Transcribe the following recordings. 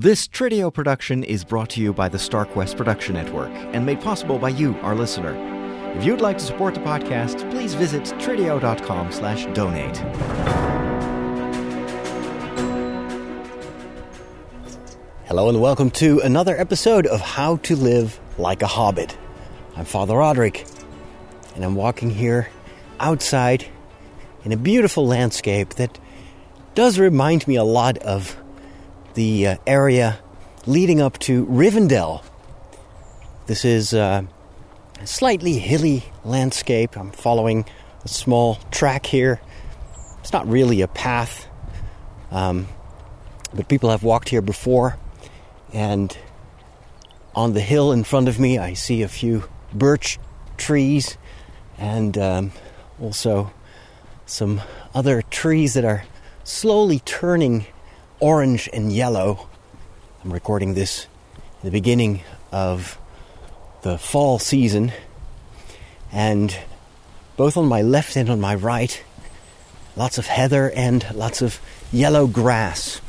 This Trideo production is brought to you by the StarQuest Production Network and made possible by you, our listener. If you'd like to support the podcast, please visit trideo.com slash donate. Hello and welcome to another episode of How to Live Like a Hobbit. I'm Father Roderick, and I'm walking here outside in a beautiful landscape that does remind me a lot of the uh, area leading up to Rivendell. This is uh, a slightly hilly landscape. I'm following a small track here. It's not really a path, um, but people have walked here before. And on the hill in front of me, I see a few birch trees and um, also some other trees that are slowly turning orange and yellow. I'm recording this in the beginning of the fall season, and both on my left and on my right, lots of heather and lots of yellow grass.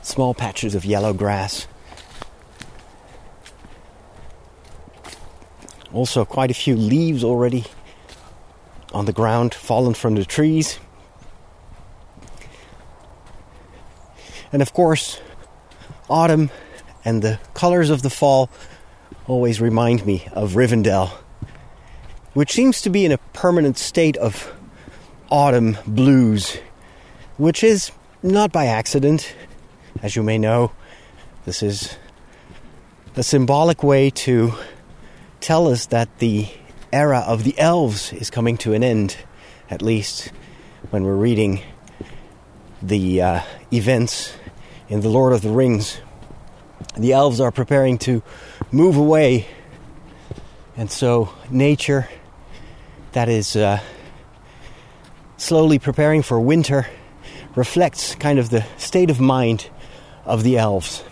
Small patches of yellow grass. Also, quite a few leaves already on the ground, fallen from the trees. And of course, autumn and the colors of the fall always remind me of Rivendell, which seems to be in a permanent state of autumn blues, which is not by accident, as you may know. This is a symbolic way to tell us that the era of the elves is coming to an end, at least when we're reading the uh, events in The Lord of the Rings. The elves are preparing to move away, and so nature that is uh, slowly preparing for winter reflects kind of the state of mind of the elves.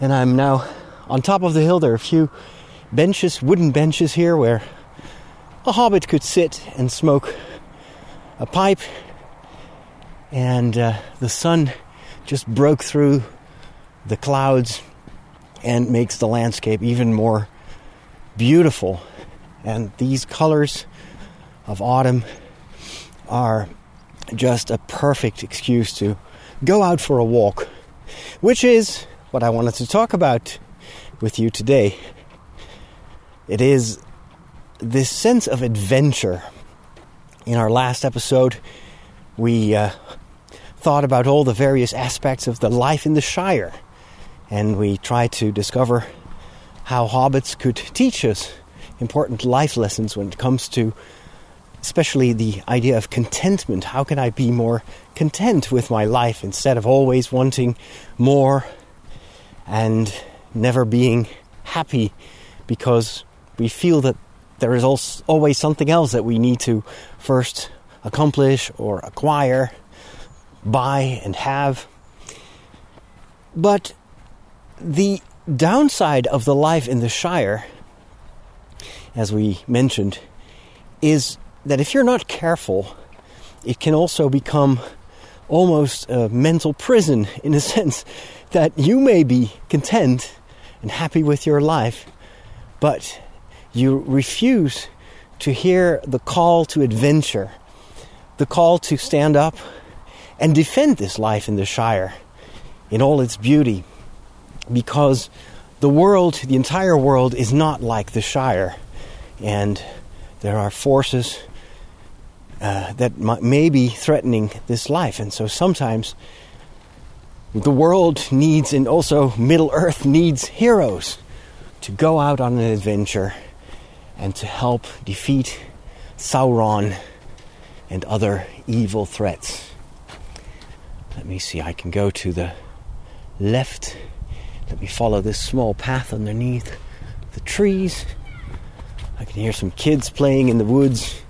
And I'm now on top of the hill. There are a few benches, wooden benches here, where a hobbit could sit and smoke a pipe and uh, the sun just broke through the clouds and makes the landscape even more beautiful. And these colors of autumn are just a perfect excuse to go out for a walk, which is what I wanted to talk about with you today. It is this sense of adventure. In our last episode, we uh, thought about all the various aspects of the life in the Shire, and we tried to discover how hobbits could teach us important life lessons when it comes to especially the idea of contentment. How can I be more content with my life instead of always wanting more and never being happy? Because we feel that there is always something else that we need to first accomplish or acquire, buy and have. But the downside of the life in the Shire, as we mentioned, is that if you're not careful, it can also become almost a mental prison in a sense that you may be content and happy with your life, but you refuse to hear the call to adventure, the call to stand up and defend this life in the Shire in all its beauty, because the world, the entire world, is not like the Shire, and there are forces uh, that may be threatening this life, and so sometimes the world needs, and also Middle Earth needs heroes to go out on an adventure and to help defeat Sauron and other evil threats. Let me see, I can go to the left. Let me follow this small path underneath the trees. I can hear some kids playing in the woods.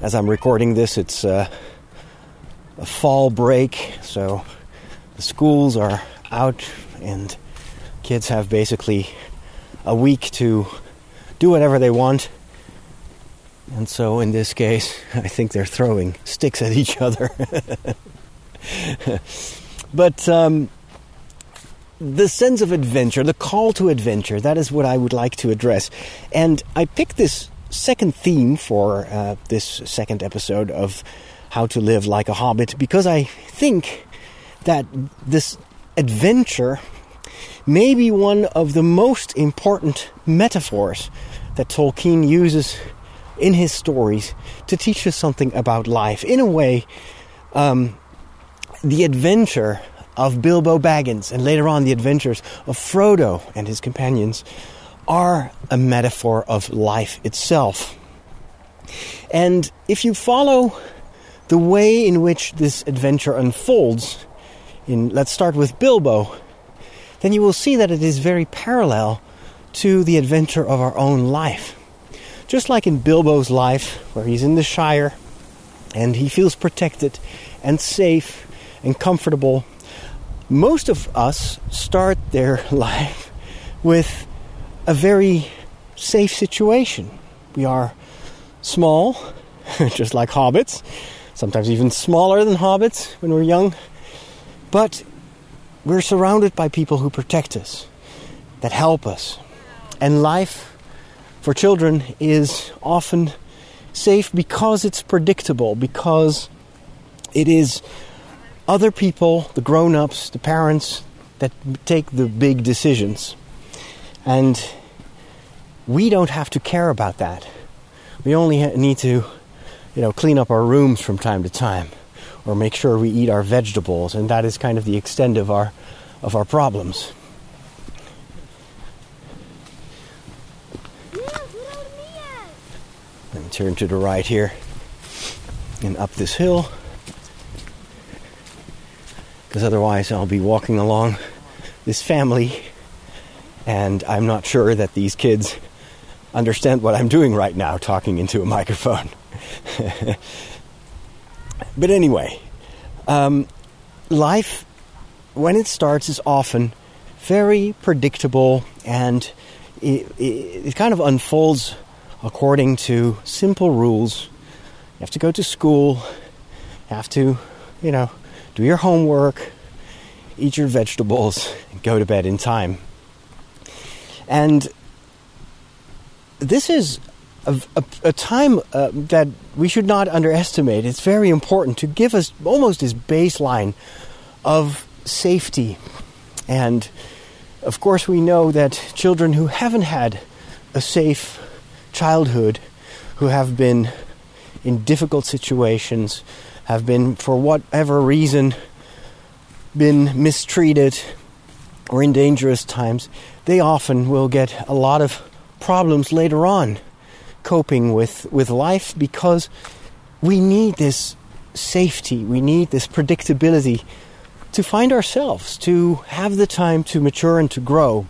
As I'm recording this, it's uh, a fall break, so the schools are out and kids have basically a week to do whatever they want. And so in this case, I think they're throwing sticks at each other. but um, the sense of adventure, the call to adventure, that is what I would like to address. And I picked this second theme for uh, this second episode of How to Live Like a Hobbit because I think that this adventure may be one of the most important metaphors that Tolkien uses in his stories to teach us something about life. In a way, um, the adventure of Bilbo Baggins and later on the adventures of Frodo and his companions are a metaphor of life itself. And if you follow the way in which this adventure unfolds, in let's start with Bilbo, then you will see that it is very parallel to the adventure of our own life. Just like in Bilbo's life, where he's in the Shire and he feels protected and safe and comfortable, most of us start their life with a very safe situation. We are small, just like hobbits, sometimes even smaller than hobbits when we're young, but we're surrounded by people who protect us, that help us. And life for children is often safe because it's predictable, because it is other people, the grown ups, the parents, that take the big decisions. And we don't have to care about that. We only need to, you know, clean up our rooms from time to time or make sure we eat our vegetables, and that is kind of the extent of our of our problems. Me turn to the right here and up this hill because otherwise I'll be walking along this family and I'm not sure that these kids understand what I'm doing right now talking into a microphone. but anyway, um, life, when it starts, is often very predictable and it, it, kind of unfolds according to simple rules. You have to go to school, you have to, you know, do your homework, eat your vegetables, and go to bed in time. And this is a, a, a time uh, that we should not underestimate. It's very important to give us almost this baseline of safety. And of course, we know that children who haven't had a safe childhood, who have been in difficult situations, have been, for whatever reason, been mistreated or in dangerous times, they often will get a lot of problems later on coping with, with life because we need this safety, we need this predictability to find ourselves, to have the time to mature and to grow.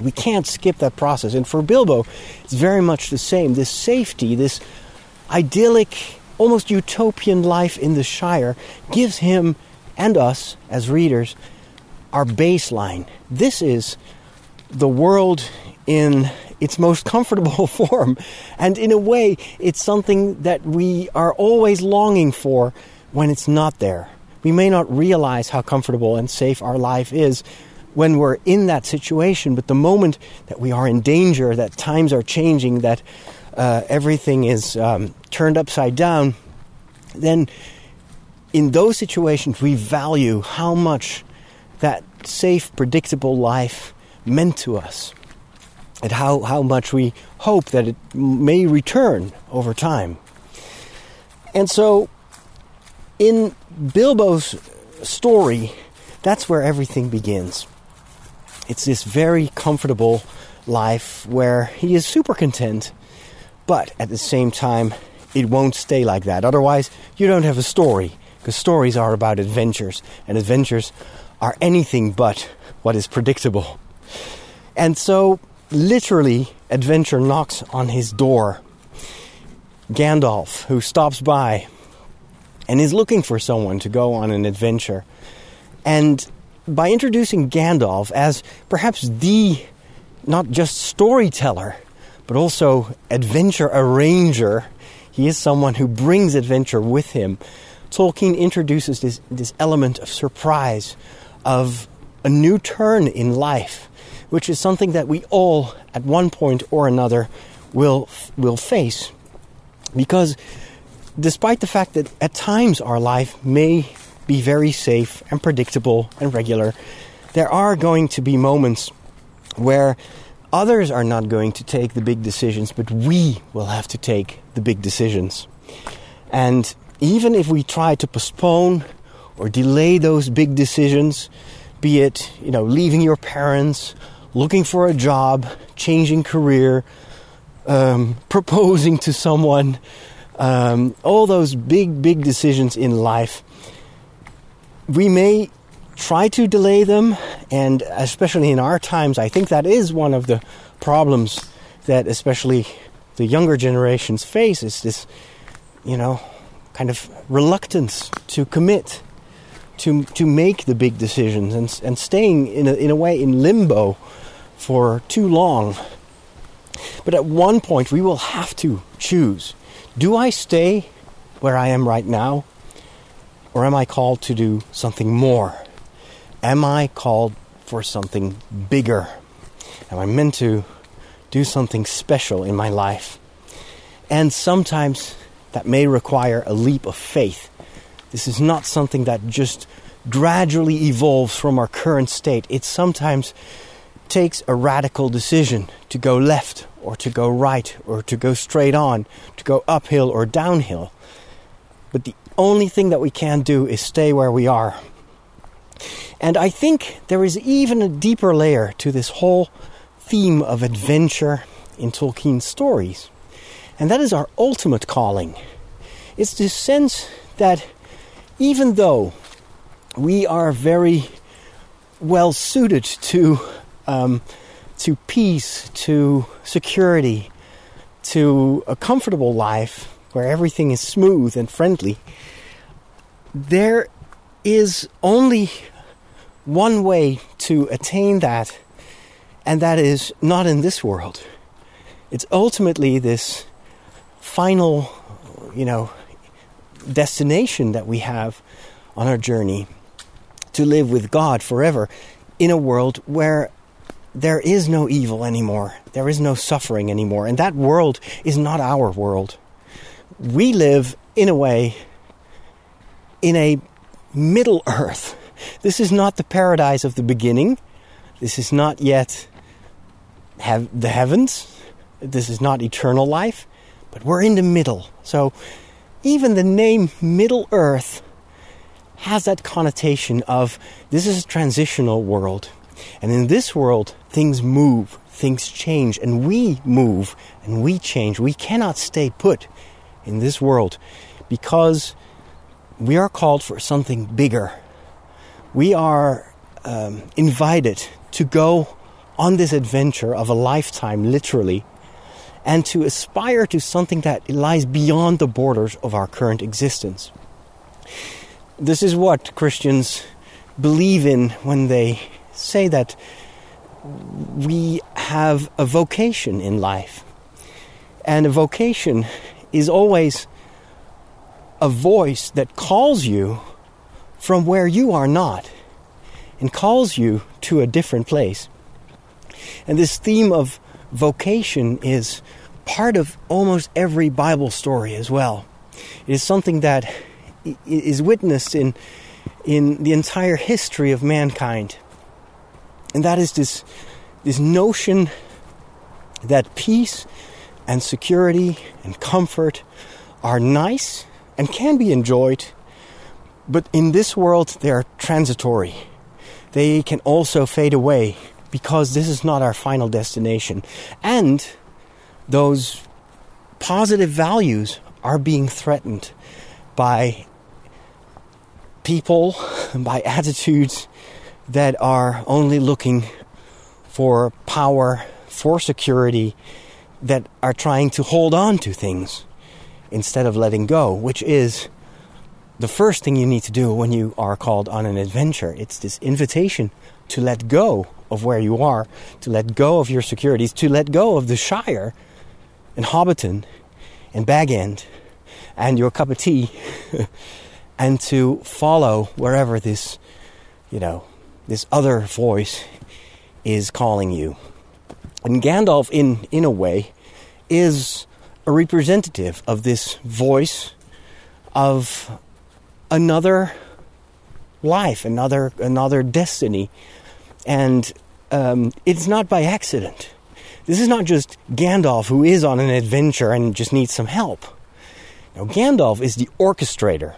We can't skip that process. And for Bilbo, it's very much the same. This safety, this idyllic, almost utopian life in the Shire gives him and us as readers our baseline. This is the world in its most comfortable form. And in a way, it's something that we are always longing for when it's not there. We may not realize how comfortable and safe our life is when we're in that situation, but the moment that we are in danger, that times are changing, that uh, everything is um, turned upside down, then in those situations we value how much that safe, predictable life meant to us and how, how much we hope that it may return over time. And so, in Bilbo's story, that's where everything begins. It's this very comfortable life where he is super content, but at the same time, it won't stay like that. Otherwise, you don't have a story, because stories are about adventures, and adventures are anything but what is predictable. And so, literally, adventure knocks on his door. Gandalf, who stops by and is looking for someone to go on an adventure. And by introducing Gandalf as perhaps the not just storyteller, but also adventure arranger, he is someone who brings adventure with him. Tolkien introduces this, this element of surprise, of a new turn in life, which is something that we all, at one point or another, will, will face. Because despite the fact that at times our life may be very safe and predictable and regular, there are going to be moments where others are not going to take the big decisions, but we will have to take the big decisions. And even if we try to postpone or delay those big decisions, be it, you know, leaving your parents, looking for a job, changing career, um, proposing to someone, um, all those big, big decisions in life, we may try to delay them, and especially in our times, I think that is one of the problems that especially the younger generations face is this, you know, kind of reluctance to commit, to to make the big decisions, and and staying in a, in a way in limbo for too long. But at one point, we will have to choose: Do I stay where I am right now, or am I called to do something more? Am I called for something bigger? Am I meant to do something special in my life? And sometimes that may require a leap of faith. This is not something that just gradually evolves from our current state. It sometimes takes a radical decision to go left or to go right or to go straight on, to go uphill or downhill. But the only thing that we can do is stay where we are and I think there is even a deeper layer to this whole theme of adventure in Tolkien's stories. And that is our ultimate calling. It's this sense that even though we are very well suited to um, to peace, to security, to a comfortable life where everything is smooth and friendly, there is only one way to attain that, and that is not in this world. It's ultimately this final, you know, destination that we have on our journey to live with God forever in a world where there is no evil anymore, there is no suffering anymore, and that world is not our world. We live, in a way, in a Middle Earth this is not the paradise of the beginning. This is not yet the heavens. This is not eternal life, but we're in the middle. So even the name Middle Earth has that connotation of this is a transitional world. And in this world, things move, things change, and we move and we change. We cannot stay put in this world because we are called for something bigger we are um, invited to go on this adventure of a lifetime, literally, and to aspire to something that lies beyond the borders of our current existence. This is what Christians believe in when they say that we have a vocation in life. And a vocation is always a voice that calls you from where you are not and calls you to a different place. And this theme of vocation is part of almost every Bible story as well. It is something that is witnessed in, in the entire history of mankind. And that is this, this notion that peace and security and comfort are nice and can be enjoyed but in this world, they are transitory. They can also fade away because this is not our final destination. And those positive values are being threatened by people, by attitudes that are only looking for power, for security, that are trying to hold on to things instead of letting go, which is the first thing you need to do when you are called on an adventure. It's this invitation to let go of where you are, to let go of your securities, to let go of the Shire and Hobbiton and Bag End and your cup of tea and to follow wherever this, you know, this other voice is calling you. And Gandalf, in, in a way, is a representative of this voice of another life, another another destiny, and um, it's not by accident. This is not just Gandalf who is on an adventure and just needs some help. Now, Gandalf is the orchestrator.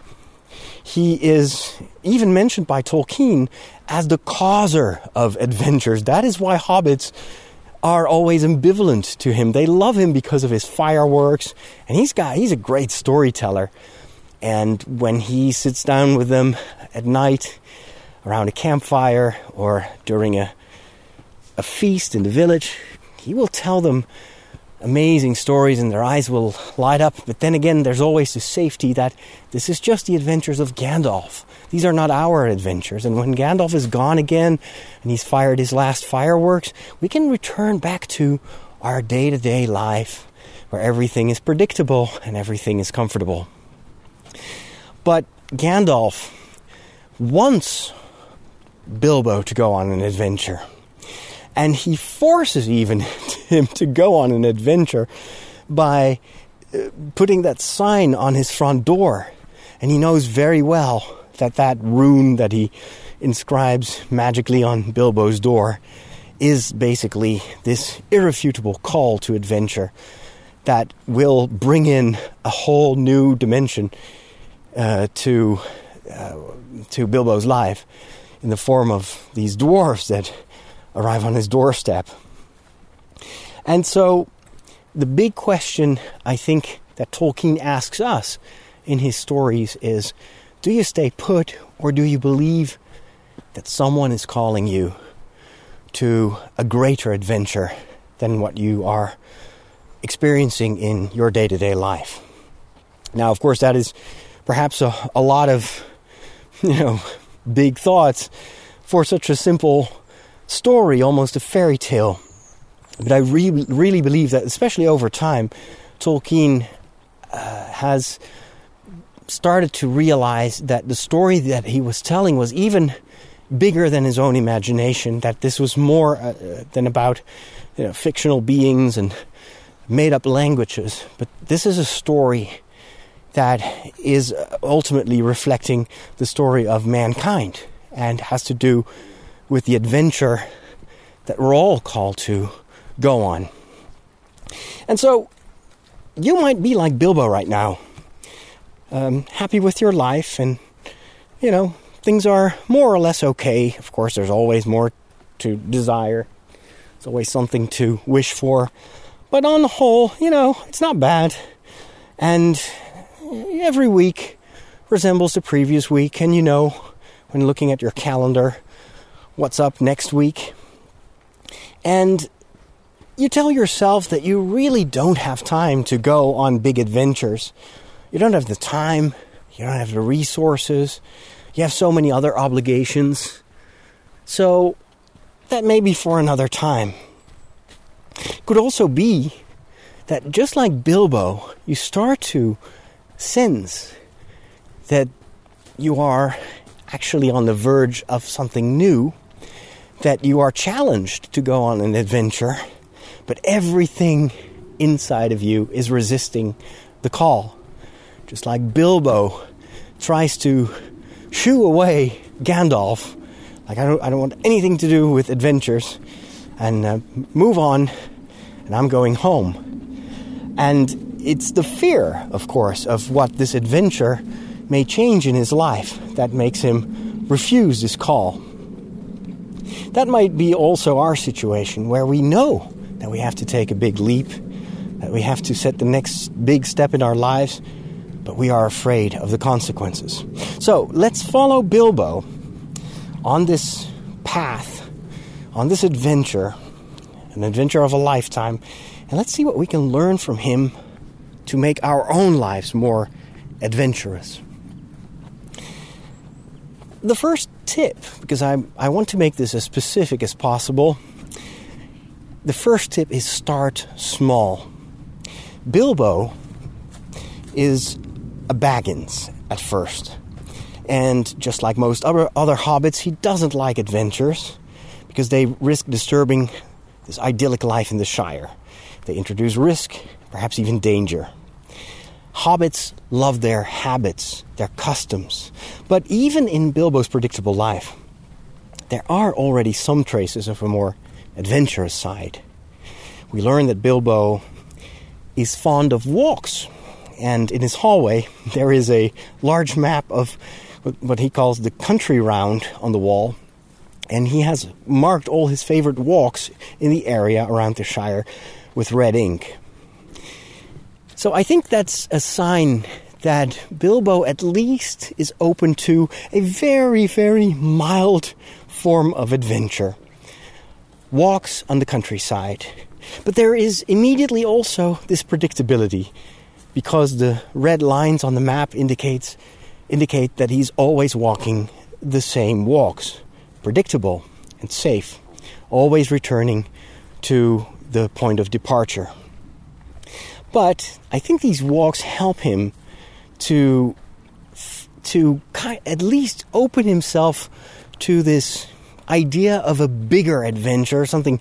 He is even mentioned by Tolkien as the causer of adventures. That is why hobbits are always ambivalent to him. They love him because of his fireworks, and he's got he's a great storyteller. And when he sits down with them at night around a campfire or during a a feast in the village, he will tell them amazing stories and their eyes will light up. But then again, there's always the safety that this is just the adventures of Gandalf. These are not our adventures. And when Gandalf is gone again and he's fired his last fireworks, we can return back to our day to day life where everything is predictable and everything is comfortable. But Gandalf wants Bilbo to go on an adventure and he forces even him to go on an adventure by uh, putting that sign on his front door. And he knows very well that that rune that he inscribes magically on Bilbo's door is basically this irrefutable call to adventure that will bring in a whole new dimension uh, to uh, to Bilbo's life in the form of these dwarfs that arrive on his doorstep. And so, the big question I think that Tolkien asks us in his stories is do you stay put or do you believe that someone is calling you to a greater adventure than what you are experiencing in your day to day life? Now, of course, that is perhaps a, a lot of, you know, big thoughts for such a simple story, almost a fairy tale. But I really, really believe that, especially over time, Tolkien uh, has started to realize that the story that he was telling was even bigger than his own imagination, that this was more uh, than about you know, fictional beings and made up languages. But this is a story that is ultimately reflecting the story of mankind and has to do with the adventure that we're all called to go on. And so, you might be like Bilbo right now, um, happy with your life, and you know, things are more or less okay. Of course, there's always more to desire, there's always something to wish for, but on the whole, you know, it's not bad. And every week resembles the previous week, and you know, when looking at your calendar, what's up next week. And you tell yourself that you really don't have time to go on big adventures. You don't have the time, you don't have the resources, you have so many other obligations. So that may be for another time. It could also be that just like Bilbo, you start to sense that you are actually on the verge of something new that you are challenged to go on an adventure, but everything inside of you is resisting the call. Just like Bilbo tries to shoo away Gandalf, like I don't, I don't want anything to do with adventures, and uh, move on, and I'm going home. And it's the fear, of course, of what this adventure may change in his life that makes him refuse this call. That might be also our situation where we know that we have to take a big leap, that we have to set the next big step in our lives, but we are afraid of the consequences. So let's follow Bilbo on this path, on this adventure, an adventure of a lifetime, and let's see what we can learn from him to make our own lives more adventurous. The first tip, because I, I want to make this as specific as possible, the first tip is start small. Bilbo is a Baggins at first. And just like most other, other hobbits, he doesn't like adventures because they risk disturbing this idyllic life in the Shire. They introduce risk, perhaps even danger. Hobbits love their habits, their customs. But even in Bilbo's predictable life, there are already some traces of a more adventurous side. We learn that Bilbo is fond of walks, and in his hallway there is a large map of what he calls the country round on the wall, and he has marked all his favorite walks in the area around the Shire with red ink. So I think that's a sign that Bilbo at least is open to a very, very mild form of adventure. Walks on the countryside. But there is immediately also this predictability because the red lines on the map indicates indicate that he's always walking the same walks. Predictable and safe, always returning to the point of departure. But I think these walks help him to to at least open himself to this idea of a bigger adventure, something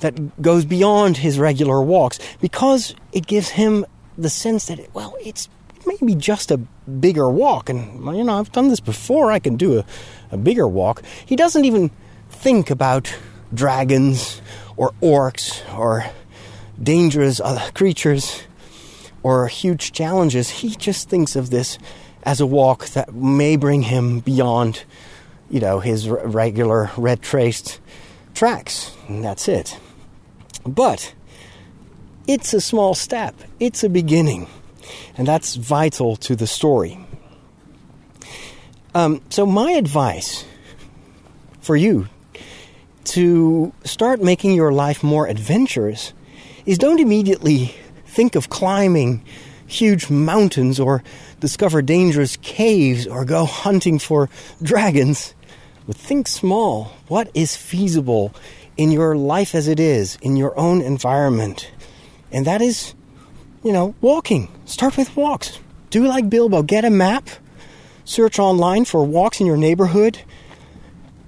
that goes beyond his regular walks, because it gives him the sense that, well, it's maybe just a bigger walk. And, you know, I've done this before, I can do a, a bigger walk. He doesn't even think about dragons or orcs or dangerous other creatures or huge challenges. He just thinks of this as a walk that may bring him beyond, you know, his regular red traced tracks. And that's it. But it's a small step, it's a beginning, and that's vital to the story. Um, so, my advice for you to start making your life more adventurous is don't immediately think of climbing huge mountains or discover dangerous caves or go hunting for dragons. But think small. What is feasible in your life as it is, in your own environment? And that is, you know, walking. Start with walks. Do like Bilbo. Get a map. Search online for walks in your neighborhood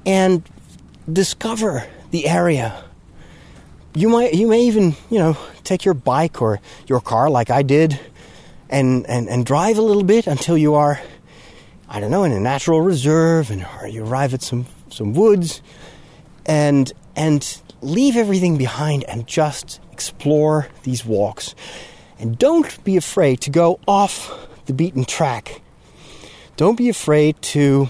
and discover the area. You might you may even, you know, take your bike or your car like I did and and, and drive a little bit until you are I don't know, in a natural reserve and or you arrive at some some woods and and leave everything behind and just explore these walks. And don't be afraid to go off the beaten track. Don't be afraid to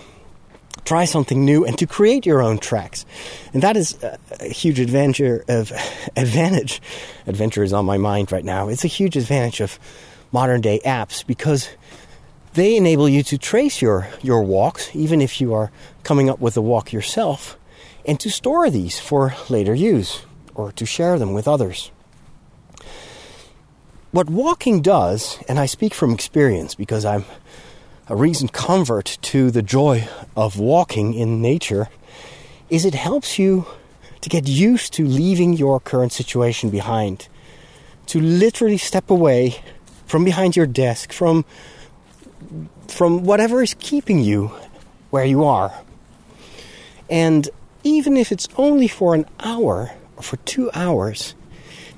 try something new and to create your own tracks. And that is a, huge adventure of advantage. Adventure is on my mind right now. It's a huge advantage of modern day apps because they enable you to trace your, your walks, even if you are coming up with a walk yourself, and to store these for later use or to share them with others. What walking does, and I speak from experience because I'm a recent convert to the joy of walking in nature, is it helps you to get used to leaving your current situation behind. To literally step away from behind your desk, from from whatever is keeping you where you are. And even if it's only for an hour or for two hours,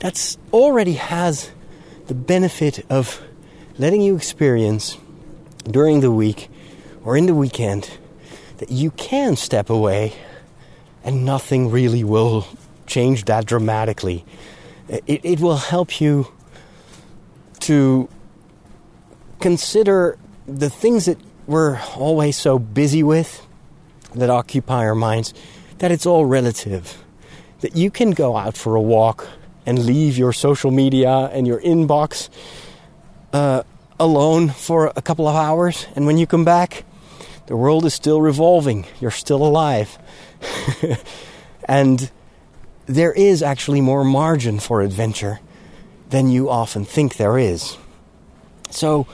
that already has the benefit of letting you experience during the week or in the weekend that you can step away and nothing really will change that dramatically. It, it will help you to consider the things that we're always so busy with that occupy our minds that it's all relative. That you can go out for a walk and leave your social media and your inbox uh, alone for a couple of hours, and when you come back, the world is still revolving. You're still alive. and there is actually more margin for adventure than you often think there is. So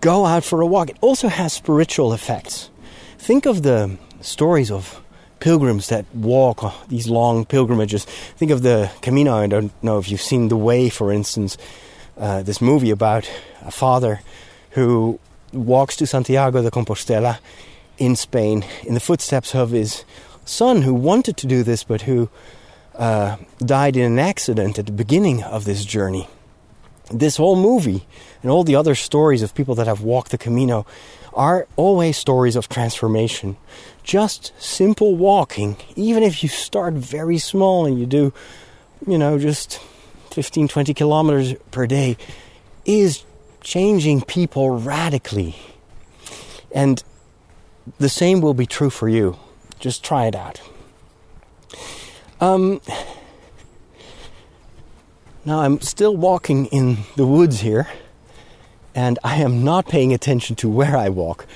go out for a walk. It also has spiritual effects. Think of the stories of pilgrims that walk these long pilgrimages. Think of the Camino. I don't know if you've seen The Way, for instance, uh, this movie about a father who walks to Santiago de Compostela in Spain in the footsteps of his son, who wanted to do this but who uh, died in an accident at the beginning of this journey. This whole movie and all the other stories of people that have walked the Camino are always stories of transformation. Just simple walking, even if you start very small and you do, you know, just 15, 20 kilometers per day, is changing people radically. And the same will be true for you. Just try it out. Um, now I'm still walking in the woods here, and I am not paying attention to where I walk.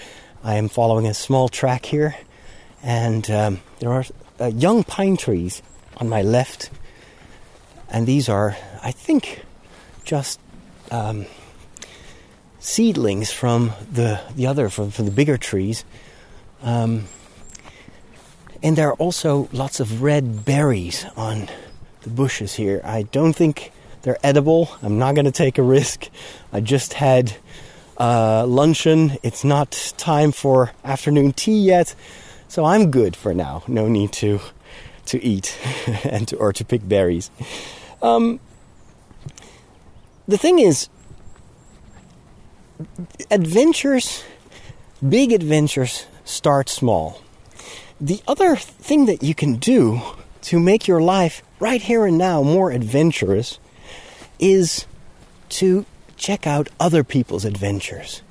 I am following a small track here, and um, there are uh, young pine trees on my left, and these are, I think, just um, seedlings from the the other from, from the bigger trees. Um, and there are also lots of red berries on the bushes here. I don't think they're edible. I'm not going to take a risk. I just had uh, luncheon. It's not time for afternoon tea yet, so I'm good for now. No need to to eat and to, or to pick berries. Um, the thing is, adventures, big adventures, start small. The other thing that you can do to make your life right here and now more adventurous is to check out other people's adventures,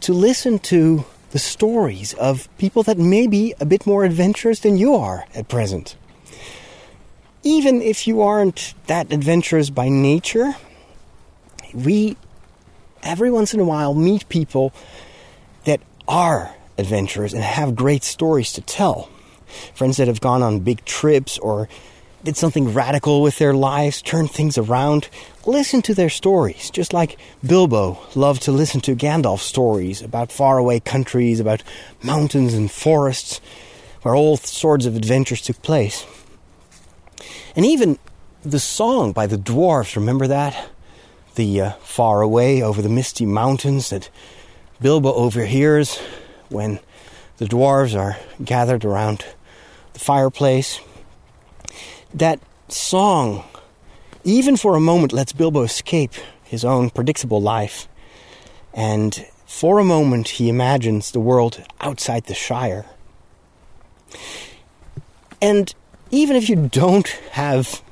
to listen to the stories of people that may be a bit more adventurous than you are at present. Even if you aren't that adventurous by nature, we every once in a while meet people that are adventurers and have great stories to tell. Friends that have gone on big trips or did something radical with their lives, turned things around. Listen to their stories, just like Bilbo loved to listen to Gandalf's stories about faraway countries, about mountains and forests, where all sorts of adventures took place. And even the song by the dwarves, remember that? The uh, far away over the misty mountains that Bilbo overhears when the dwarves are gathered around the fireplace. That song, even for a moment, lets Bilbo escape his own predictable life. And for a moment, he imagines the world outside the Shire. And even if you don't have,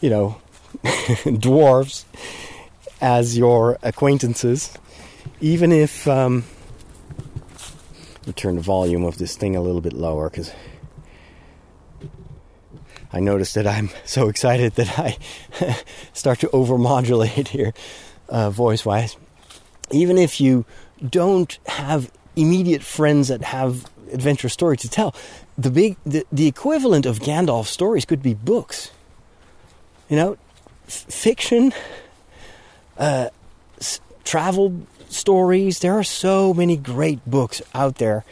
you know, dwarves as your acquaintances, even if um, turn the volume of this thing a little bit lower because I noticed that I'm so excited that I start to overmodulate here, uh, voice wise. Even if you don't have immediate friends that have adventure story to tell, the big the, the equivalent of Gandalf stories could be books. You know, f- fiction, uh, s- travel stories. There are so many great books out there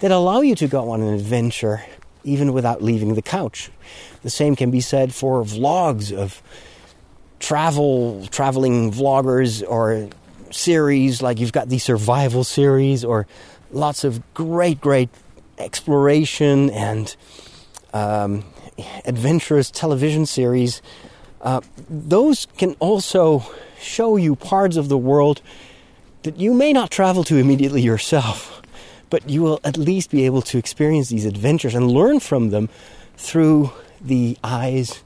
that allow you to go on an adventure even without leaving the couch. The same can be said for vlogs of travel traveling vloggers or series like you've got the survival series or lots of great great exploration and um, adventurous television series. Uh, those can also show you parts of the world that you may not travel to immediately yourself, but you will at least be able to experience these adventures and learn from them through the eyes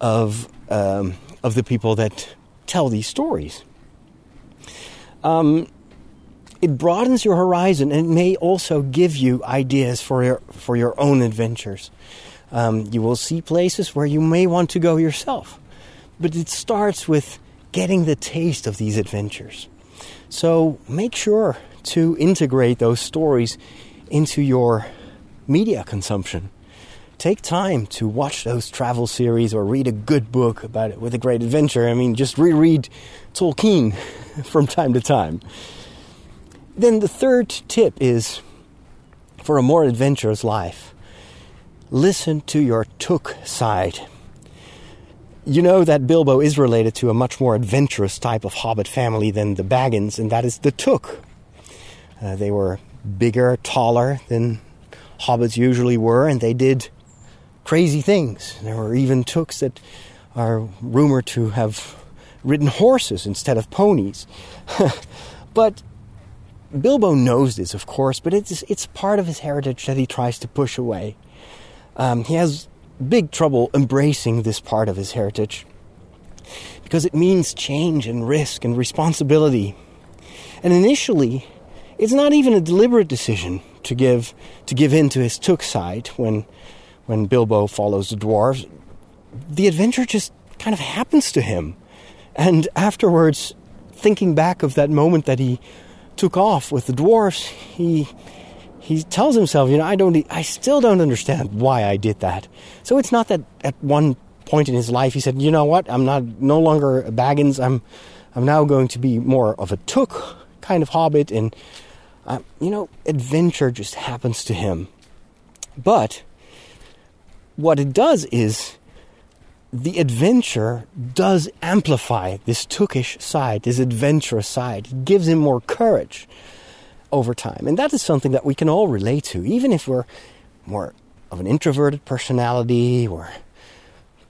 of um, of the people that tell these stories. Um, it broadens your horizon and it may also give you ideas for your for your own adventures. Um, you will see places where you may want to go yourself, but it starts with getting the taste of these adventures. So make sure to integrate those stories into your media consumption. Take time to watch those travel series or read a good book about it with a great adventure. I mean, just reread Tolkien from time to time. Then the third tip is for a more adventurous life listen to your Took side you know that Bilbo is related to a much more adventurous type of hobbit family than the Baggins, and that is the Took. Uh, they were bigger, taller than hobbits usually were, and they did crazy things. There were even tooks that are rumored to have ridden horses instead of ponies. but Bilbo knows this, of course, but it's it's part of his heritage that he tries to push away. Um, he has big trouble embracing this part of his heritage because it means change and risk and responsibility. And initially, it's not even a deliberate decision to give to give in to his Took side when when Bilbo follows the dwarves. The adventure just kind of happens to him. And afterwards, thinking back of that moment that he took off with the dwarves, he he tells himself, you know, I don't, I still don't understand why I did that. So it's not that at one point in his life he said, you know what, I'm not no longer a Baggins. I'm, I'm now going to be more of a Took kind of hobbit, and uh, you know, adventure just happens to him. But what it does is the adventure does amplify this Tookish side, this adventurous side. It gives him more courage over time. And that is something that we can all relate to, even if we're more of an introverted personality or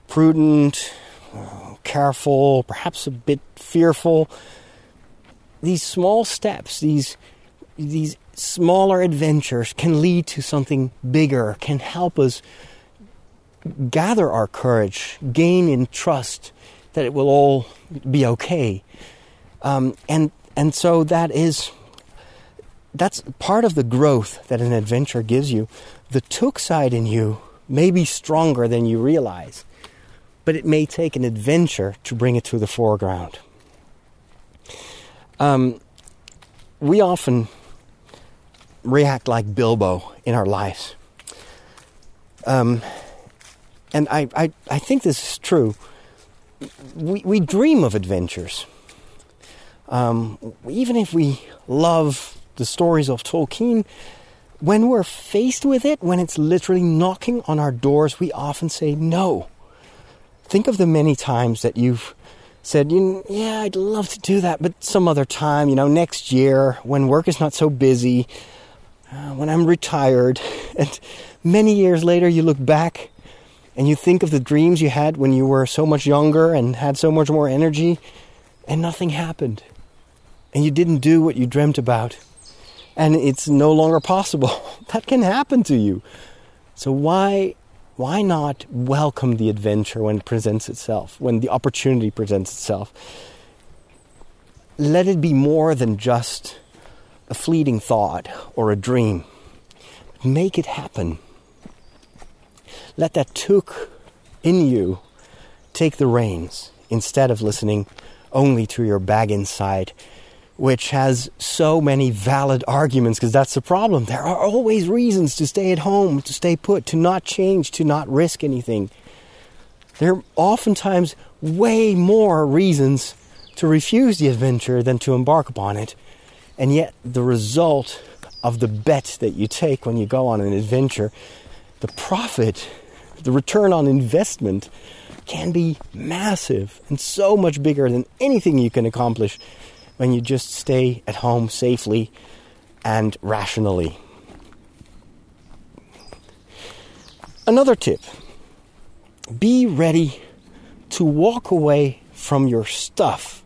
prudent, careful, perhaps a bit fearful. These small steps, these these smaller adventures can lead to something bigger, can help us gather our courage, gain in trust that it will all be okay. Um, and and so that is that's part of the growth that an adventure gives you. The took side in you may be stronger than you realize, but it may take an adventure to bring it to the foreground. Um, we often react like Bilbo in our lives. Um, and I, I, I think this is true. We, we dream of adventures. Um, even if we love the stories of Tolkien, when we're faced with it, when it's literally knocking on our doors, we often say no. Think of the many times that you've said, Yeah, I'd love to do that, but some other time, you know, next year, when work is not so busy, uh, when I'm retired. And many years later, you look back and you think of the dreams you had when you were so much younger and had so much more energy, and nothing happened. And you didn't do what you dreamt about and it's no longer possible. that can happen to you. So why why not welcome the adventure when it presents itself, when the opportunity presents itself? Let it be more than just a fleeting thought or a dream. Make it happen. Let that took in you take the reins instead of listening only to your Baggins side, which has so many valid arguments because that's the problem. There are always reasons to stay at home, to stay put, to not change, to not risk anything. There are oftentimes way more reasons to refuse the adventure than to embark upon it. And yet, the result of the bet that you take when you go on an adventure, the profit, the return on investment, can be massive and so much bigger than anything you can accomplish when you just stay at home safely and rationally. Another tip be ready to walk away from your stuff.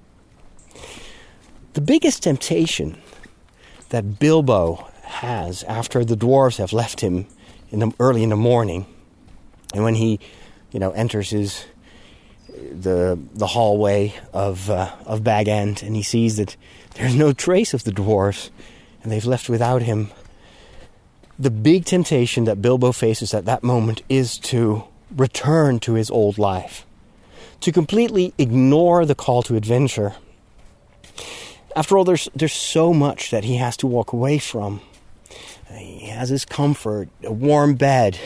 The biggest temptation that Bilbo has after the dwarves have left him in the, early in the morning, and when he, you know, enters his the the hallway of uh, of Bag End, and he sees that there's no trace of the dwarves, and they've left without him. The big temptation that Bilbo faces at that moment is to return to his old life, to completely ignore the call to adventure. After all, there's there's so much that he has to walk away from. He has his comfort, a warm bed,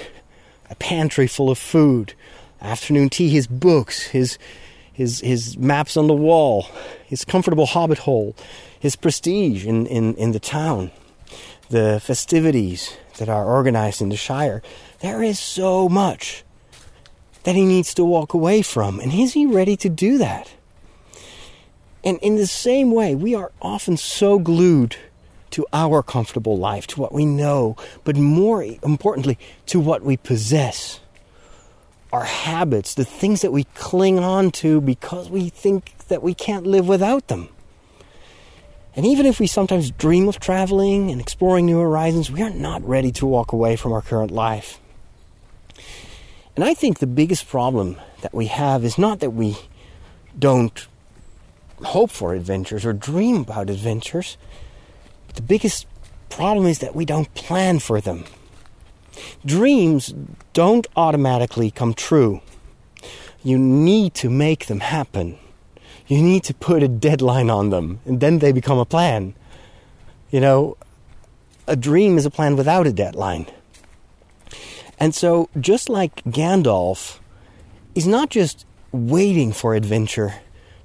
a pantry full of food, afternoon tea, his books, his his his maps on the wall, his comfortable hobbit hole, his prestige in, in, in the town, the festivities that are organized in the Shire. There is so much that he needs to walk away from. And is he ready to do that? And in the same way, we are often so glued to our comfortable life, to what we know, but more importantly, to what we possess. Our habits, the things that we cling on to because we think that we can't live without them. And even if we sometimes dream of traveling and exploring new horizons, we are not ready to walk away from our current life. And I think the biggest problem that we have is not that we don't hope for adventures or dream about adventures. But the biggest problem is that we don't plan for them. Dreams don't automatically come true. You need to make them happen. You need to put a deadline on them, and then they become a plan. You know, a dream is a plan without a deadline. And so, just like Gandalf is not just waiting for adventure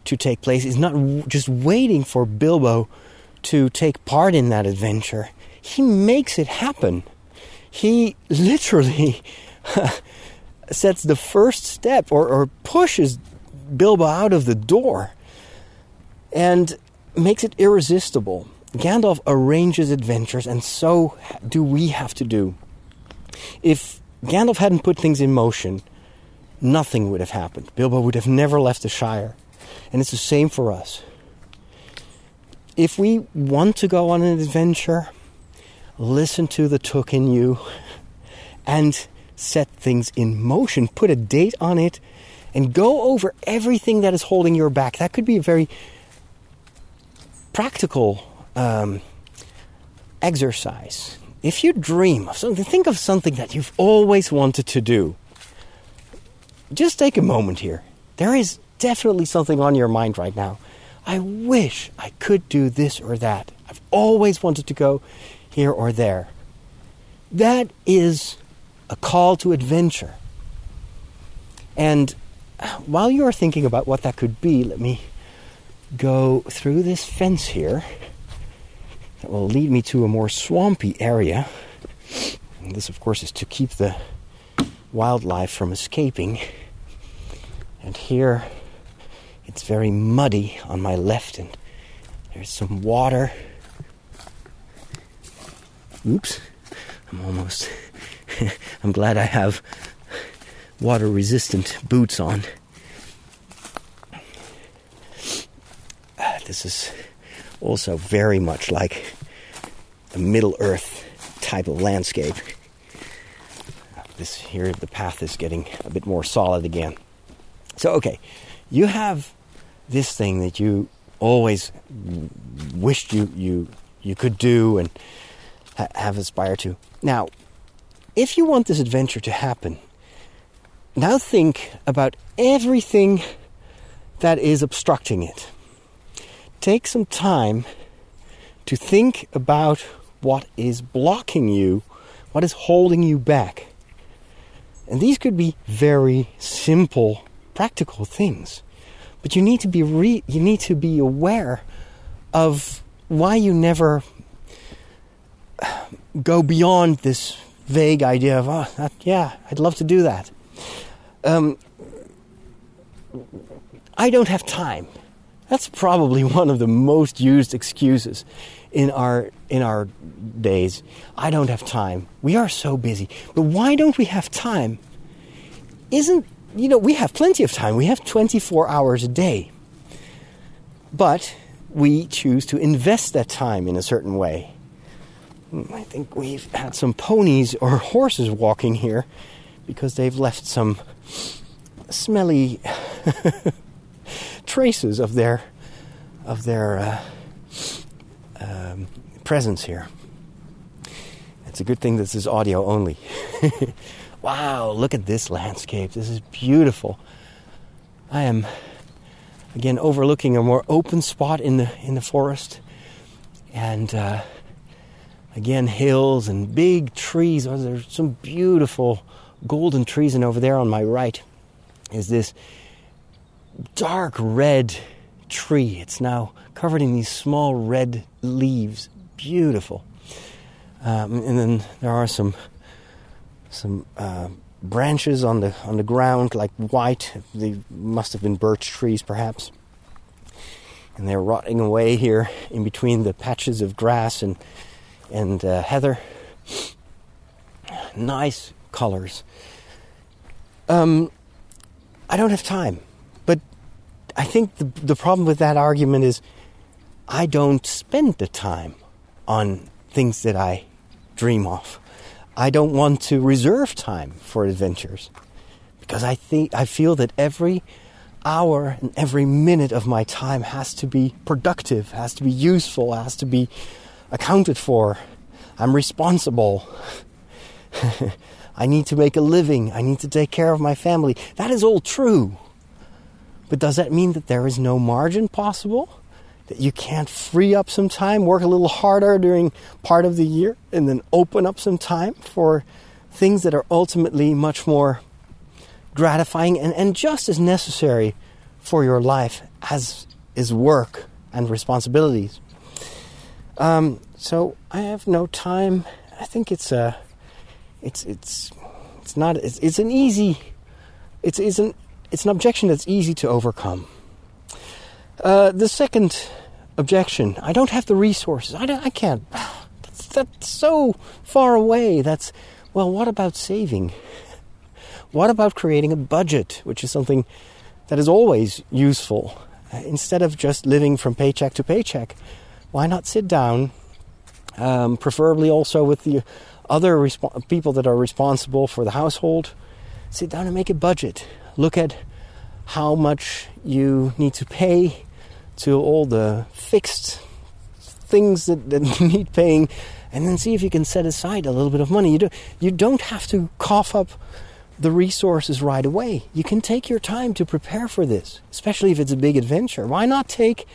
to take place, he's not just waiting for Bilbo to take part in that adventure. He makes it happen. He literally sets the first step or, or pushes Bilbo out of the door and makes it irresistible. Gandalf arranges adventures, and so do we have to do. If Gandalf hadn't put things in motion, nothing would have happened. Bilbo would have never left the Shire. And it's the same for us. If we want to go on an adventure, listen to the Took in you and set things in motion. Put a date on it and go over everything that is holding your back. That could be a very practical um, exercise if you dream of something, think of something that you've always wanted to do. Just take a moment here. There is definitely something on your mind right now. I wish I could do this or that. I've always wanted to go here or there. That is a call to adventure. And while you are thinking about what that could be, let me go through this fence here that will lead me to a more swampy area. And this, of course, is to keep the wildlife from escaping. And here it's very muddy on my left, and there's some water. Oops, I'm almost. I'm glad I have water resistant boots on. This is also very much like a Middle Earth type of landscape. This here, the path is getting a bit more solid again. So, okay, you have this thing that you always wished you you you could do and ha- have aspired to. Now, if you want this adventure to happen, now think about everything that is obstructing it take some time to think about what is blocking you, what is holding you back. And these could be very simple, practical things. But you need to be re- you need to be aware of why you never go beyond this vague idea of oh that, yeah I'd love to do that. Um, I don't have time. That's probably one of the most used excuses in our in our days. I don't have time. We are so busy. But why don't we have time? Isn't you know, we have plenty of time. We have 24 hours a day. But we choose to invest that time in a certain way. I think we've had some ponies or horses walking here because they've left some smelly traces of their of their uh, um, presence here. It's a good thing this is audio only. wow, look at this landscape. This is beautiful. I am again overlooking a more open spot in the in the forest, and uh, again hills and big trees. Oh, there's some beautiful golden trees, and over there on my right is this dark red tree. It's now covered in these small red leaves. Beautiful. Um, and then there are some some uh, branches on the on the ground, like white. They must have been birch trees, perhaps. and they're rotting away here in between the patches of grass and and uh, heather. Nice colors. Um, I don't have time, but I think the the problem with that argument is I don't spend the time on things that I dream of. I don't want to reserve time for adventures because I think I feel that every hour and every minute of my time has to be productive, has to be useful, has to be accounted for. I'm responsible. I need to make a living. I need to take care of my family. That is all true. But does that mean that there is no margin possible? That you can't free up some time, work a little harder during part of the year, and then open up some time for things that are ultimately much more gratifying and, and just as necessary for your life as is work and responsibilities. Um, so I have no time. I think it's a, it's it's it's not it's, it's an easy, it's it's an it's an objection that's easy to overcome. Uh, the second objection: I don't have the resources. I I can't. That's, that's so far away. That's well. What about saving? What about creating a budget, which is something that is always useful? Uh, instead of just living from paycheck to paycheck, why not sit down, um, preferably also with the other resp- people that are responsible for the household? Sit down and make a budget. Look at how much you need to pay to all the fixed things that, that need paying, and then see if you can set aside a little bit of money. You, do, you don't have to cough up the resources right away. You can take your time to prepare for this, especially if it's a big adventure. Why not take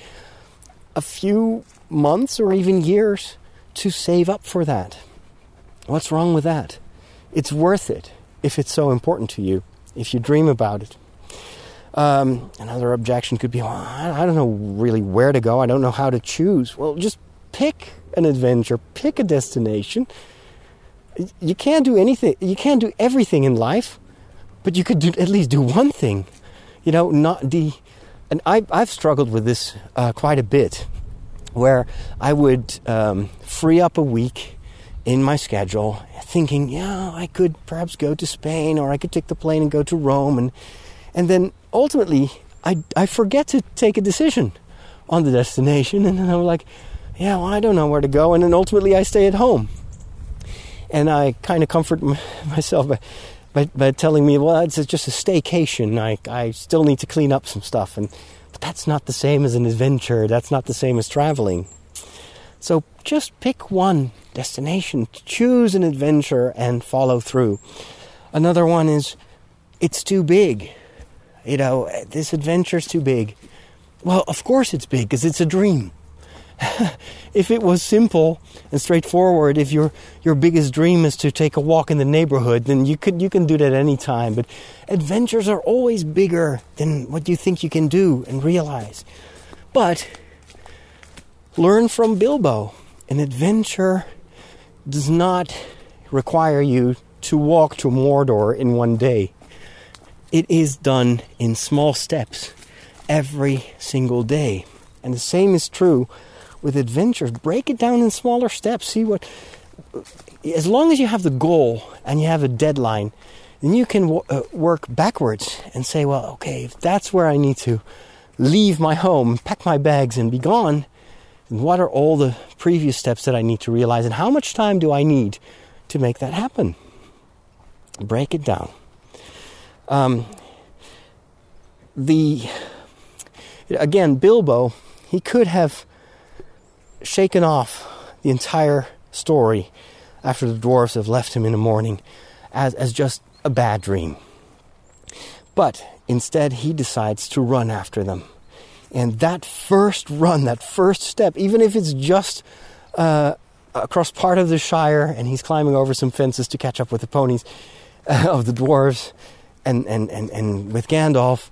a few months or even years to save up for that? What's wrong with that? It's worth it if it's so important to you, if you dream about it. Um, another objection could be, well, I don't know really where to go. I don't know how to choose. Well, just pick an adventure, pick a destination, you can't do anything. You can't do everything in life, but you could do, at least do one thing. You know, not the. And I, I've struggled with this uh, quite a bit, where I would um, free up a week in my schedule, thinking, yeah, I could perhaps go to Spain, or I could take the plane and go to Rome, and and then ultimately I I forget to take a decision on the destination, and then I'm like, yeah, well, I don't know where to go, and then ultimately I stay at home and I kind of comfort myself by, by, by, telling me, well, it's just a staycation. I, I still need to clean up some stuff. And, but that's not the same as an adventure. That's not the same as traveling. So just pick one destination, choose an adventure, and follow through. Another one is, it's too big. You know, this adventure's too big. Well, of course it's big because it's a dream. if it was simple and straightforward, if your your biggest dream is to take a walk in the neighborhood, then you could you can do that any time. But adventures are always bigger than what you think you can do and realize. But learn from Bilbo. An adventure does not require you to walk to Mordor in one day. It is done in small steps every single day. And the same is true with adventures, break it down in smaller steps. See what, as long as you have the goal and you have a deadline, then you can w- uh, work backwards and say, well, okay, if that's where I need to leave my home, pack my bags, and be gone, what are all the previous steps that I need to realize, and how much time do I need to make that happen? Break it down. Um, the again, Bilbo, he could have shaken off the entire story after the dwarves have left him in the morning as, as just a bad dream. But instead, he decides to run after them. And that first run, that first step, even if it's just uh, across part of the Shire and he's climbing over some fences to catch up with the ponies uh, of the dwarves and, and, and, and with Gandalf,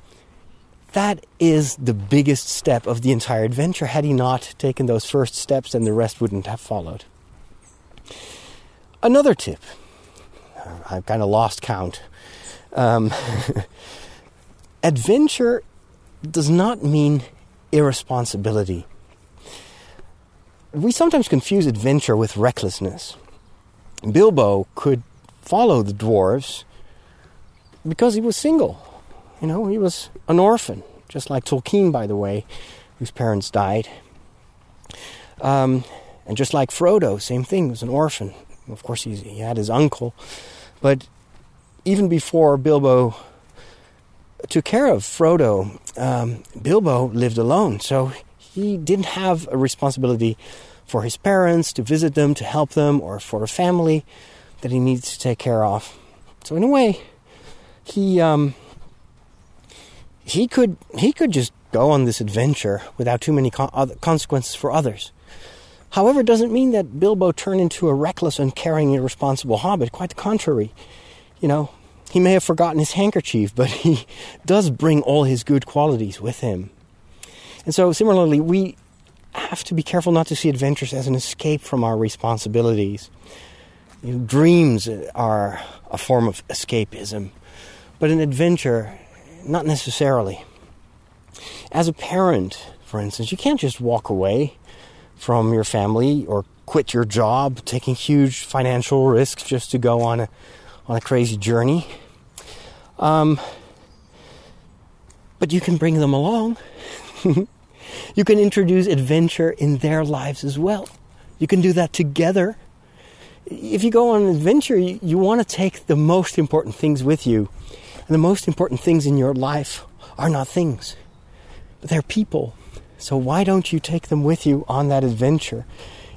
that is the biggest step of the entire adventure. Had he not taken those first steps, then the rest wouldn't have followed. Another tip I've kind of lost count. Um, adventure does not mean irresponsibility. We sometimes confuse adventure with recklessness. Bilbo could follow the dwarves because he was single. You know, he was an orphan, just like Tolkien, by the way, whose parents died. Um, and just like Frodo, same thing, he was an orphan. Of course, he had his uncle. But even before Bilbo took care of Frodo, um, Bilbo lived alone. So he didn't have a responsibility for his parents, to visit them, to help them, or for a family that he needs to take care of. So in a way, he um, he could he could just go on this adventure without too many con- consequences for others. However, it doesn't mean that Bilbo turned into a reckless, uncaring, irresponsible hobbit. Quite the contrary. You know, he may have forgotten his handkerchief, but he does bring all his good qualities with him. And so, similarly, we have to be careful not to see adventures as an escape from our responsibilities. You know, dreams are a form of escapism, but an adventure, not necessarily. As a parent, for instance, you can't just walk away from your family or quit your job, taking huge financial risks just to go on a on a crazy journey. Um, but you can bring them along. you can introduce adventure in their lives as well. You can do that together. If you go on an adventure, you, you want to take the most important things with you. And the most important things in your life are not things, but they're people. So why don't you take them with you on that adventure?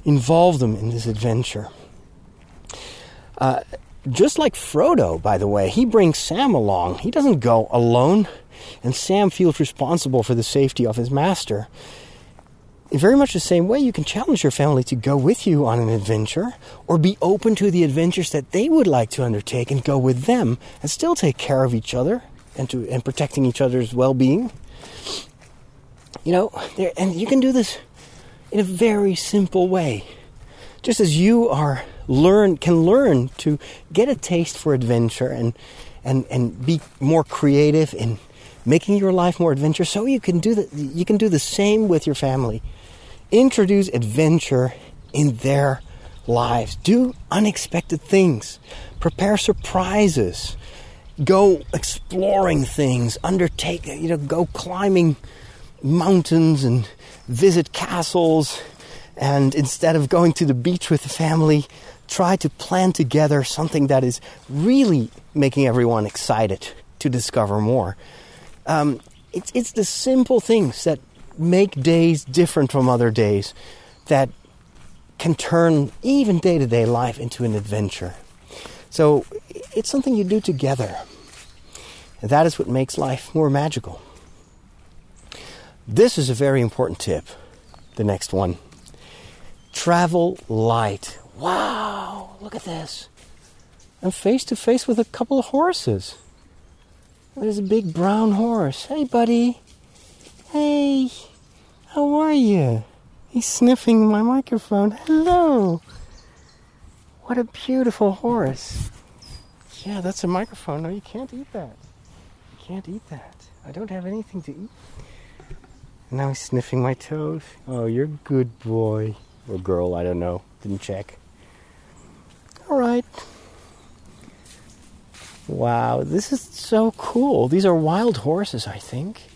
Involve them in this adventure. Uh, just like Frodo, by the way, he brings Sam along. He doesn't go alone, and Sam feels responsible for the safety of his master. In very much the same way, you can challenge your family to go with you on an adventure, or be open to the adventures that they would like to undertake and go with them, and still take care of each other and to and protecting each other's well-being. You know, and you can do this in a very simple way. Just as you are learn can learn to get a taste for adventure and and and be more creative in making your life more adventure so you can do the you can do the same with your family. Introduce adventure in their lives. Do unexpected things. Prepare surprises. Go exploring things. Undertake, you know, go climbing mountains and visit castles. And instead of going to the beach with the family, try to plan together something that is really making everyone excited to discover more. Um, it's, it's the simple things that make days different from other days that can turn even day to day life into an adventure. So it's something you do together. And that is what makes life more magical. This is a very important tip. The next one travel light. Wow, look at this. I'm face to face with a couple of horses. There's a big brown horse. Hey, buddy. Hey, how are you? He's sniffing my microphone. Hello. What a beautiful horse. Yeah, that's a microphone. No, you can't eat that. You can't eat that. I don't have anything to eat. And Now he's sniffing my toes. Oh, you're a good boy. Or girl, I don't know. Didn't check. Alright. Wow, this is so cool. These are wild horses, I think.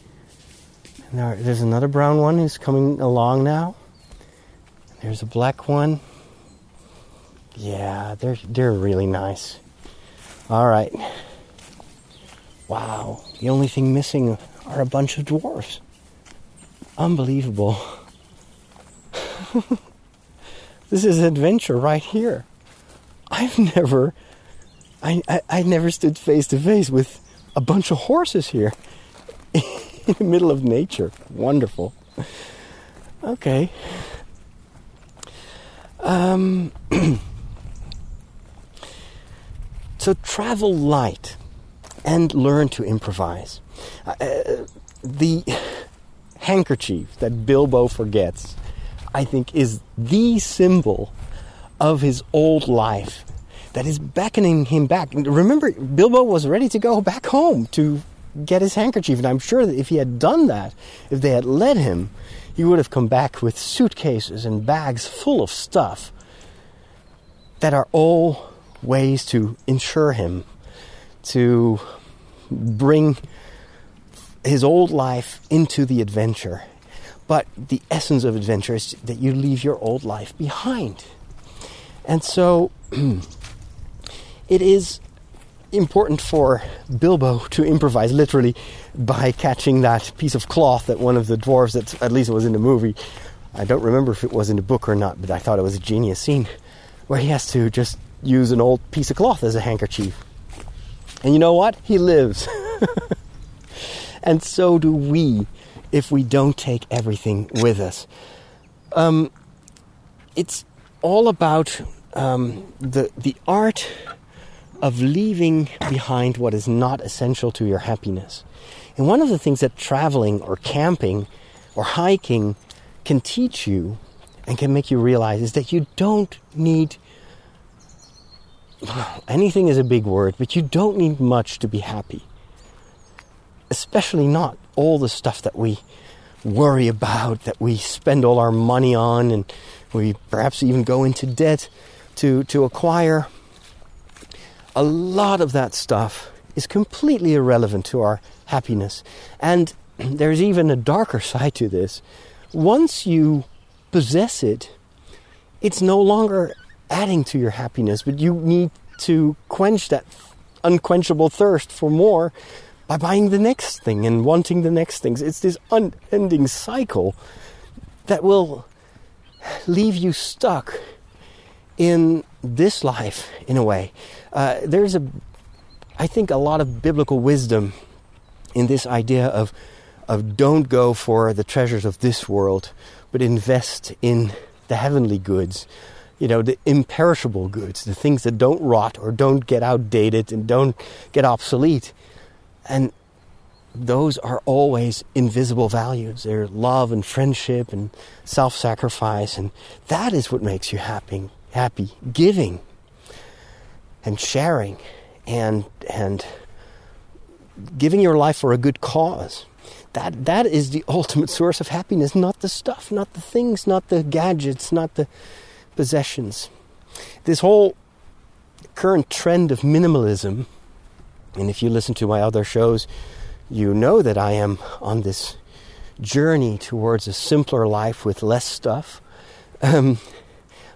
There's another brown one who's coming along now. There's a black one. Yeah, they're they're really nice. All right. Wow, the only thing missing are a bunch of dwarfs. Unbelievable. this is adventure right here. I've never, I, I, I never stood face to face with a bunch of horses here in the middle of nature. Wonderful. Okay. Um, so travel light and learn to improvise. Uh, the handkerchief that Bilbo forgets, I think, is the symbol of his old life that is beckoning him back. Remember, Bilbo was ready to go back home to get his handkerchief. And I'm sure that if he had done that, if they had let him, he would have come back with suitcases and bags full of stuff that are all ways to insure him to bring his old life into the adventure. But the essence of adventure is that you leave your old life behind. And so it is important for Bilbo to improvise literally by catching that piece of cloth that one of the dwarves, that at least it was in the movie, I don't remember if it was in the book or not, but I thought it was a genius scene where he has to just use an old piece of cloth as a handkerchief. And you know what? He lives. and so do we if we don't take everything with us. Um, it's all about um, the the art of leaving behind what is not essential to your happiness. And one of the things that traveling or camping or hiking can teach you and can make you realize is that you don't need anything is a big word, but you don't need much to be happy. Especially not all the stuff that we worry about, that we spend all our money on, and we perhaps even go into debt to, to acquire. A lot of that stuff is completely irrelevant to our happiness. And there's even a darker side to this. Once you possess it, it's no longer adding to your happiness, but you need to quench that unquenchable thirst for more by buying the next thing and wanting the next things. It's this unending cycle that will leave you stuck in this life in a way. Uh, there's a, I think, a lot of biblical wisdom in this idea of, of don't go for the treasures of this world, but invest in the heavenly goods you know, the imperishable goods, the things that don't rot or don't get outdated and don't get obsolete. And those are always invisible values. They're love and friendship and self sacrifice. And that is what makes you happy, happy. Giving and sharing and, and giving your life for a good cause. That, that is the ultimate source of happiness, not the stuff, not the things, not the gadgets, not the possessions. This whole current trend of minimalism, and if you listen to my other shows, you know that I am on this journey towards a simpler life with less stuff. Um,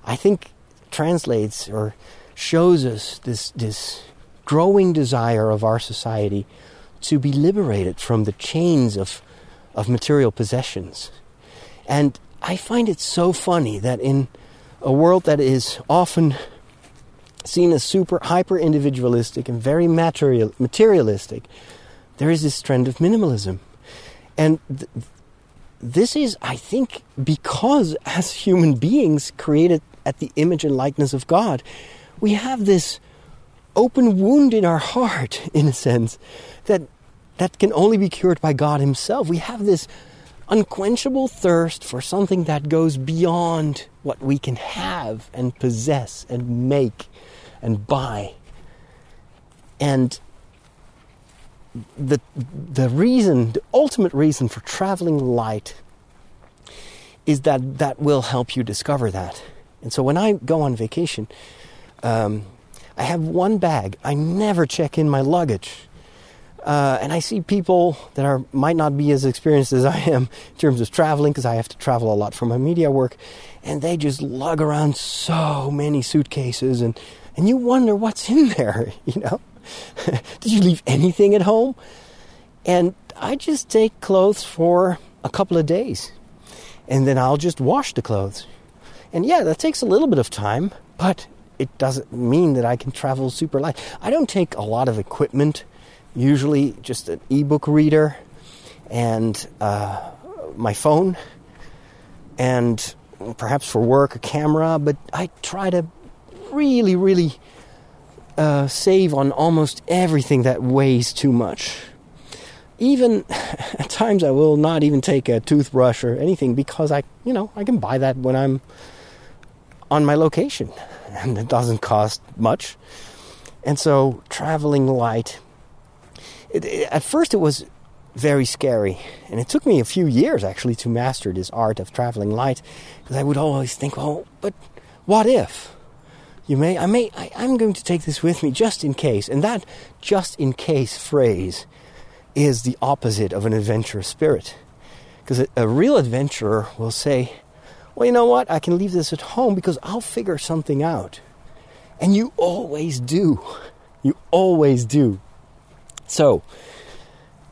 I think translates or shows us this this growing desire of our society to be liberated from the chains of of material possessions. And I find it so funny that in a world that is often seen as super hyper individualistic and very material, materialistic, there is this trend of minimalism. And th- this is, I think, because as human beings created at the image and likeness of God, we have this open wound in our heart, in a sense, that that can only be cured by God Himself. We have this unquenchable thirst for something that goes beyond what we can have and possess and make and buy. And the, the reason, the ultimate reason for traveling light is that that will help you discover that. And so when I go on vacation, um, I have one bag. I never check in my luggage. Uh, and I see people that are might not be as experienced as I am in terms of traveling because I have to travel a lot for my media work, and they just lug around so many suitcases, and and you wonder what's in there. You know, did you leave anything at home? And I just take clothes for a couple of days, and then I'll just wash the clothes. And yeah, that takes a little bit of time, but it doesn't mean that I can travel super light. I don't take a lot of equipment usually just an ebook reader and uh, my phone, and perhaps for work a camera. But I try to really, really uh, save on almost everything that weighs too much. Even at times, I will not even take a toothbrush or anything because I, you know, I can buy that when I'm on my location, and it doesn't cost much. And so, traveling light it, it, at first, it was very scary, and it took me a few years actually to master this art of traveling light, because I would always think, well, but what if?" You may, I may, I, I'm going to take this with me just in case, and that "just in case" phrase is the opposite of an adventurous spirit, because a, a real adventurer will say, "Well, you know what? I can leave this at home because I'll figure something out," and you always do. You always do. So,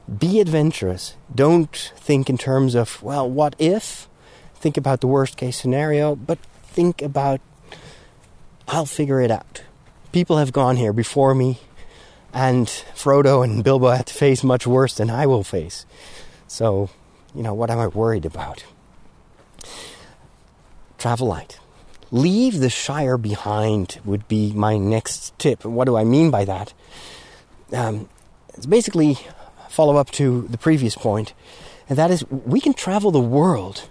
be adventurous. Don't think in terms of, well, what if? Think about the worst case scenario, but think about, I'll figure it out. People have gone here before me, and Frodo and Bilbo had to face much worse than I will face. So, you know, what am I worried about? Travel light. Leave the Shire behind would be my next tip. What do I mean by that? Um, it's basically follow up to the previous point, and that is we can travel the world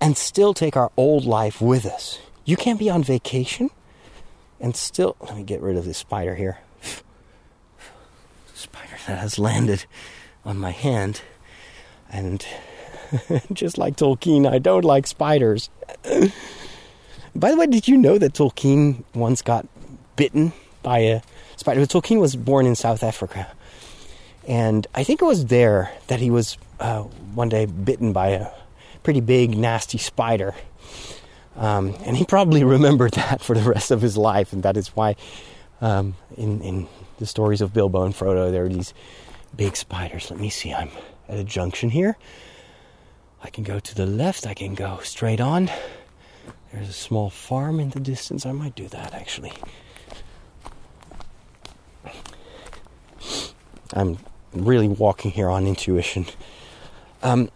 and still take our old life with us. You can't be on vacation and still. Let me get rid of this spider here. Spider that has landed on my hand, and just like Tolkien, I don't like spiders. By the way, did you know that Tolkien once got bitten by a spider? Tolkien was born in South Africa and I think it was there that he was uh, one day bitten by a pretty big, nasty spider. Um, and he probably remembered that for the rest of his life, and that is why um, in, in the stories of Bilbo and Frodo, there are these big spiders. Let me see, I'm at a junction here. I can go to the left, I can go straight on. There's a small farm in the distance. I might do that actually. I'm really walking here on intuition. Um,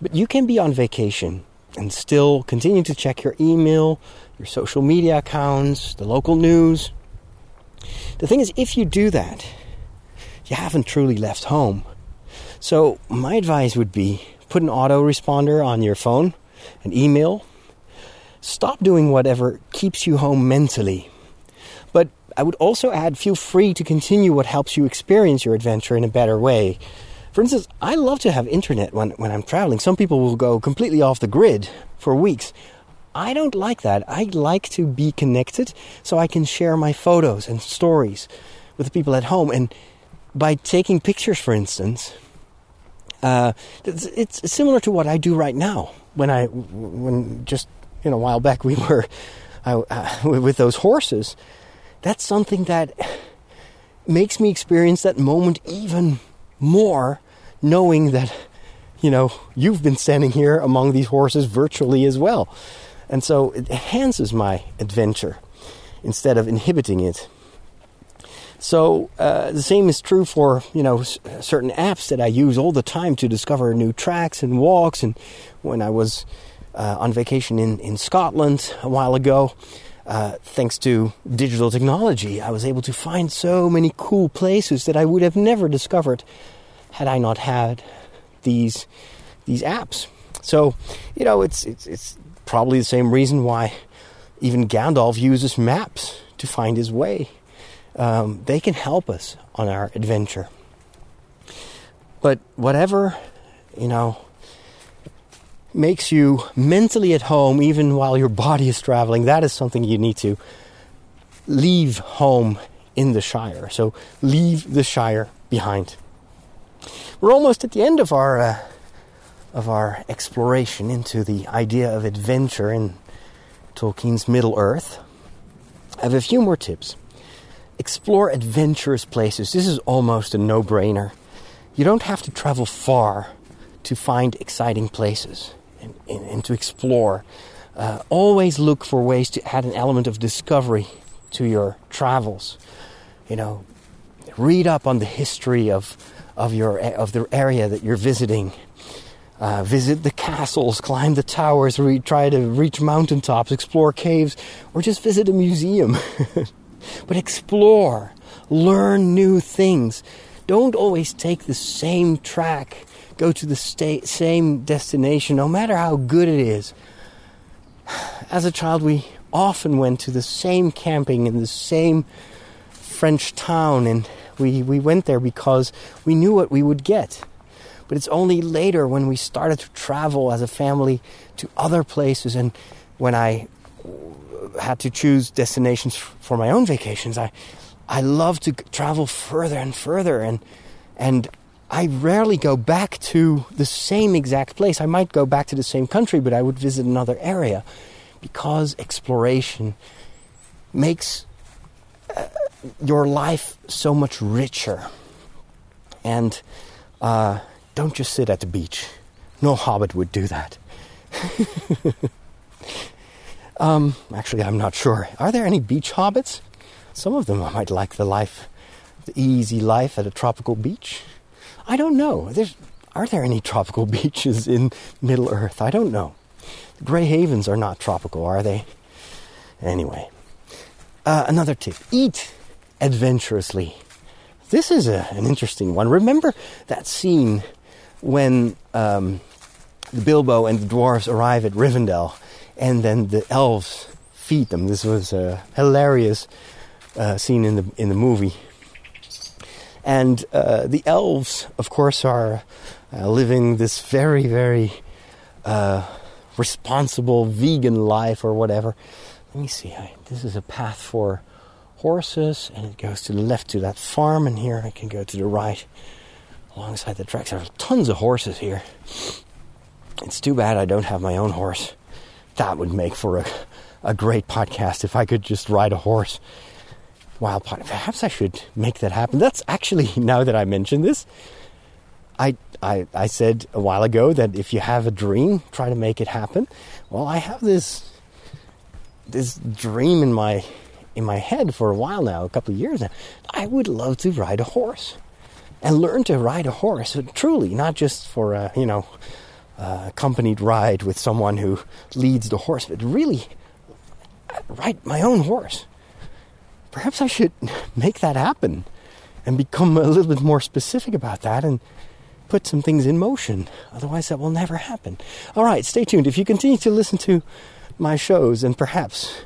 but you can be on vacation and still continue to check your email, your social media accounts, the local news. The thing is, if you do that, you haven't truly left home. So, my advice would be put an autoresponder on your phone, an email. Stop doing whatever keeps you home mentally But I would also add feel free to continue what helps you experience your adventure in a better way. For instance, I love to have internet when, when I'm traveling. Some people will go completely off the grid for weeks. I don't like that. I like to be connected so I can share my photos and stories with the people at home. And by taking pictures, for instance, uh, it's, it's, similar to what I do right now. When I, when just you know, a while back we were I, uh, with those horses that's something that makes me experience that moment even more, knowing that, you know, you've been standing here among these horses virtually as well. And so it enhances my adventure instead of inhibiting it. So uh, the same is true for you know s- certain apps that I use all the time to discover new tracks and walks. And when I was uh, on vacation in in Scotland a while ago, uh, thanks to digital technology, I was able to find so many cool places that I would have never discovered had I not had these these apps. So, you know, it's it's it's probably the same reason why even Gandalf uses maps to find his way. Um, they can help us on our adventure. But whatever, you know, makes you mentally at home even while your body is traveling, that is something you need to leave home in the Shire. So leave the Shire behind. We're almost at the end of our uh, of our exploration into the idea of adventure in Tolkien's Middle Earth. I have a few more tips. Explore adventurous places. This is almost a no-brainer. You don't have to travel far to find exciting places and, and, and to explore. Uh, always look for ways to add an element of discovery to your travels. You know, read up on the history of of your of the area that you're visiting. Uh, visit the castles, climb the towers, re- try to reach mountaintops, explore caves, or just visit a museum. but explore, learn new things. Don't always take the same track go to the sta- same destination, no matter how good it is. As a child, we often went to the same camping in the same French town, and We, we went there because we knew what we would get. But it's only later when we started to travel as a family to other places and when I had to choose destinations for my own vacations, I, I love to travel further and further and, and I rarely go back to the same exact place. I might go back to the same country, but I would visit another area because exploration makes uh, your life so much richer. And uh, don't just sit at the beach. No hobbit would do that. um, actually, I'm not sure. Are there any beach hobbits? Some of them might like the life, the easy life at a tropical beach. I don't know. There's, are there any tropical beaches in Middle Earth? I don't know. The Grey Havens are not tropical, are they? Anyway, uh, another tip eat adventurously. This is a, an interesting one. Remember that scene when um, Bilbo and the dwarves arrive at Rivendell and then the elves feed them. This was a hilarious uh, scene in the in the movie. And uh, the elves, of course, are uh, living this very, very uh, responsible vegan life or whatever. Let me see. I, this is a path for horses, and it goes to the left to that farm, and here I can go to the right alongside the tracks. There are tons of horses here. It's too bad I don't have my own horse. That would make for a, a great podcast if I could just ride a horse wild podcast. Perhaps I should make that happen. That's actually, now that I mention this, I, I, I said a while ago that if you have a dream, try to make it happen. Well, I have this this dream in my in my head for a while now, a couple of years now. I would love to ride a horse and learn to ride a horse, truly, not just for you know uh, accompanied ride with someone who leads the horse, but really ride my own horse perhaps I should make that happen and become a little bit more specific about that and put some things in motion. Otherwise, that will never happen. All right, stay tuned. If you continue to listen to my shows, and perhaps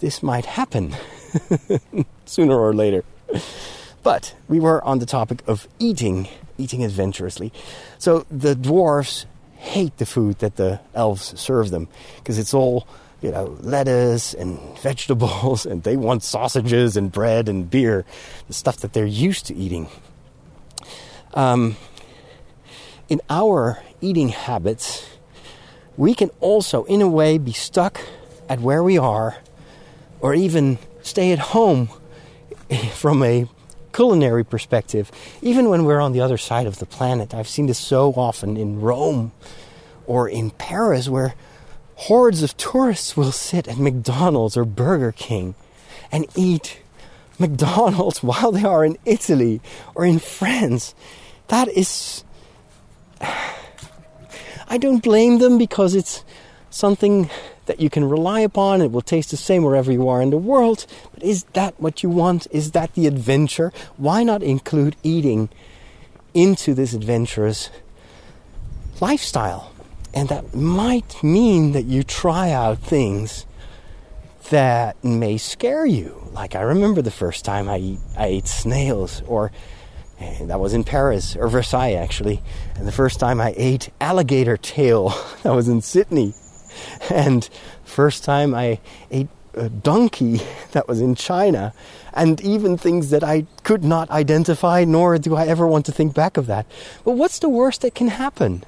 this might happen sooner or later. But we were on the topic of eating, eating adventurously. So the dwarfs hate the food that the elves serve them because it's all you know, lettuce and vegetables, and they want sausages and bread and beer, the stuff that they're used to eating. Um, in our eating habits, we can also, in a way, be stuck at where we are, or even stay at home from a culinary perspective, even when we're on the other side of the planet. I've seen this so often in Rome or in Paris, where hordes of tourists will sit at McDonald's or Burger King and eat McDonald's while they are in Italy or in France. That is. I don't blame them because it's something that you can rely upon. It will taste the same wherever you are in the world. But is that what you want? Is that the adventure? Why not include eating into this adventurous lifestyle? And that might mean that you try out things that may scare you. Like I remember the first time I, eat, I ate snails, or eh, that was in Paris, or Versailles actually. And the first time I ate alligator tail, that was in Sydney. And first time I ate a donkey, that was in China. And even things that I could not identify, nor do I ever want to think back of that. But what's the worst that can happen?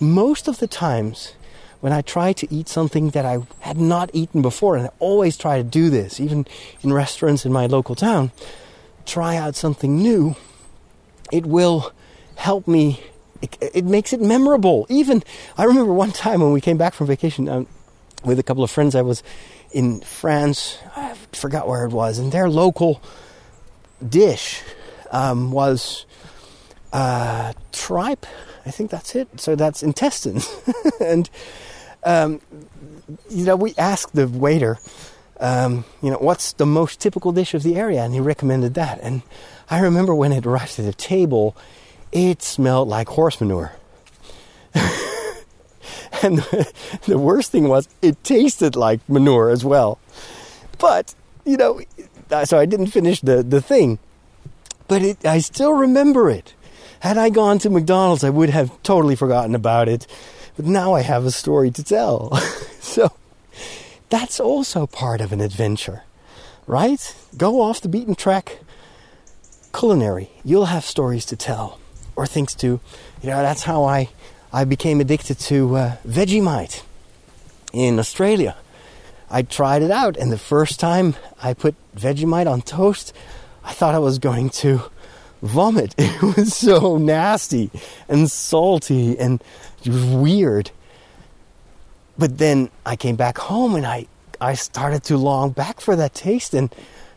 most of the times when I try to eat something that I had not eaten before, and I always try to do this, even in restaurants in my local town, try out something new, it will help me. It, it makes it memorable. Even, I remember one time when we came back from vacation um, with a couple of friends, I was in France, I forgot where it was, and their local dish um, was uh, tripe I think that's it. So that's intestines. and, um, you know, we asked the waiter, um, you know, what's the most typical dish of the area? And he recommended that. And I remember when it arrived at the table, it smelled like horse manure. and the worst thing was, it tasted like manure as well. But, you know, so I didn't finish the, the thing. but it, I still remember it. Had I gone to McDonald's, I would have totally forgotten about it. But now I have a story to tell. so that's also part of an adventure, right? Go off the beaten track culinary. You'll have stories to tell or things to, you know, that's how I, I became addicted to uh, Vegemite in Australia. I tried it out, and the first time I put Vegemite on toast, I thought I was going to vomit. It was so nasty and salty and it was weird. But then I came back home and I, I started to long back for that taste, and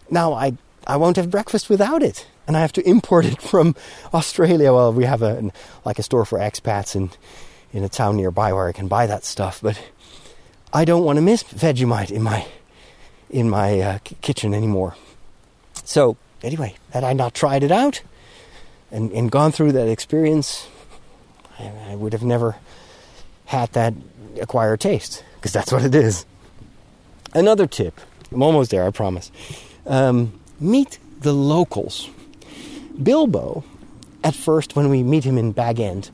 now I, I won't have breakfast without it. And I have to import it from Australia. Well, we have a like a store for expats in in a town nearby where I can buy that stuff, but I don't want to miss Vegemite in my in my uh, kitchen anymore. So anyway, had I not tried it out and, and gone through that experience, I, I would have never had that acquired taste because that's what it is. Another tip. I'm almost there. I promise. Um, meet the locals. Bilbo, at first, when we meet him in Bag End,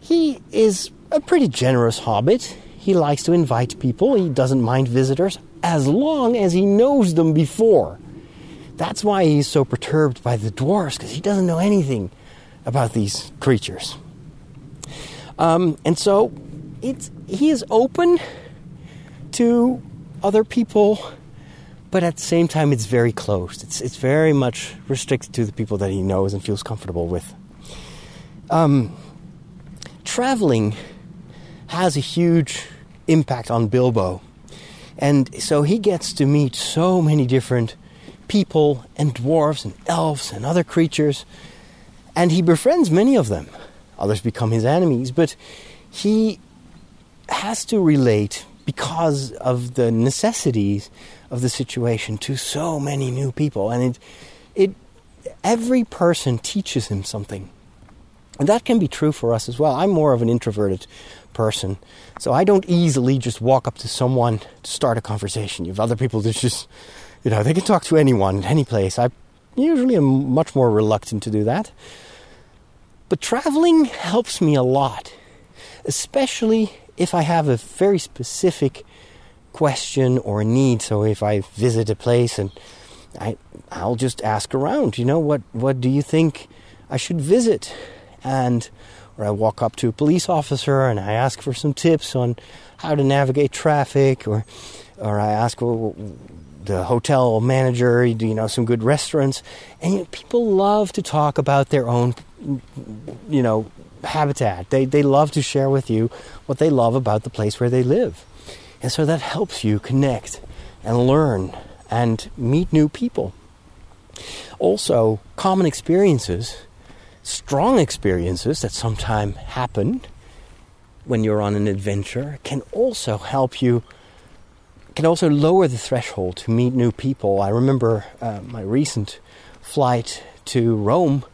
he is a pretty generous hobbit. He likes to invite people, he doesn't mind visitors as long as he knows them before. That's why he's so perturbed by the dwarves, because he doesn't know anything about these creatures. Um, and so it's, he is open to other people, but at the same time, it's very closed. It's, it's very much restricted to the people that he knows and feels comfortable with. Um, traveling has a huge impact on Bilbo. And so he gets to meet so many different people and dwarves and elves and other creatures. And he befriends many of them. Others become his enemies. But he has to relate because of the necessities of the situation to so many new people. And it, it, every person teaches him something. And that can be true for us as well. I'm more of an introverted person, so I don't easily just walk up to someone to start a conversation. You have other people that just, you know, they can talk to anyone at any place. I usually am much more reluctant to do that. But traveling helps me a lot, especially if I have a very specific question or need. So if I visit a place and I, I'll just ask around, you know, what, what do you think I should visit? and or I walk up to a police officer and I ask for some tips on how to navigate traffic, or or I ask well, the hotel manager, do you know some good restaurants? And you know, people love to talk about their own, you know, habitat. They they love to share with you what they love about the place where they live, and so that helps you connect and learn and meet new people. Also, common experiences strong experiences that sometimes happen when you're on an adventure can also help you can also lower the threshold to meet new people. I remember uh, my recent flight to Rome.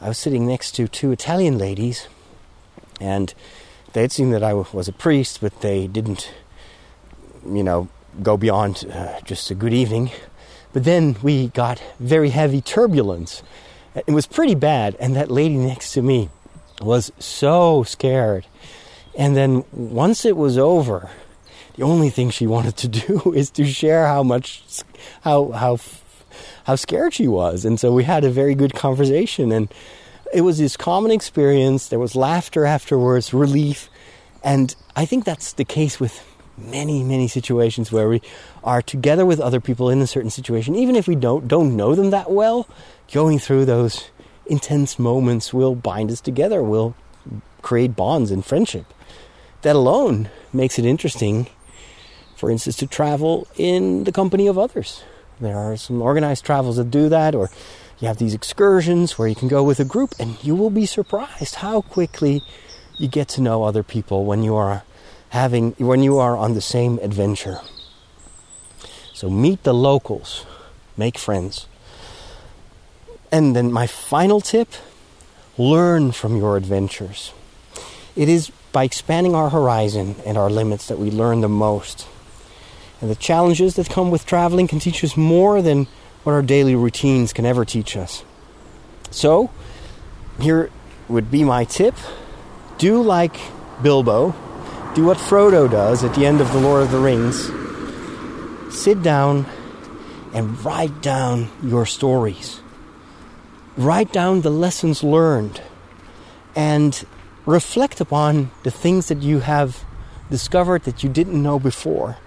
I was sitting next to two Italian ladies, and they had seen that I was a priest, but they didn't, you know, go beyond uh, just a good evening. But then we got very heavy turbulence it was pretty bad, and that lady next to me was so scared. And then once it was over, the only thing she wanted to do is to share how much, how how how scared she was. And so we had a very good conversation, and it was this common experience. There was laughter afterwards, relief, and I think that's the case with many many situations where we are together with other people in a certain situation, even if we don't don't know them that well going through those intense moments will bind us together, will create bonds and friendship. That alone makes it interesting, for instance, to travel in the company of others. There are some organized travels that do that, or you have these excursions where you can go with a group, and you will be surprised how quickly you get to know other people when you are having when you are on the same adventure. So meet the locals, make friends. And then my final tip learn from your adventures. It is by expanding our horizon and our limits that we learn the most. And the challenges that come with traveling can teach us more than what our daily routines can ever teach us. So, here would be my tip do like Bilbo, do what Frodo does at the end of The Lord of the Rings. Sit down and write down your stories. Write down the lessons learned and reflect upon the things that you have discovered that you didn't know before.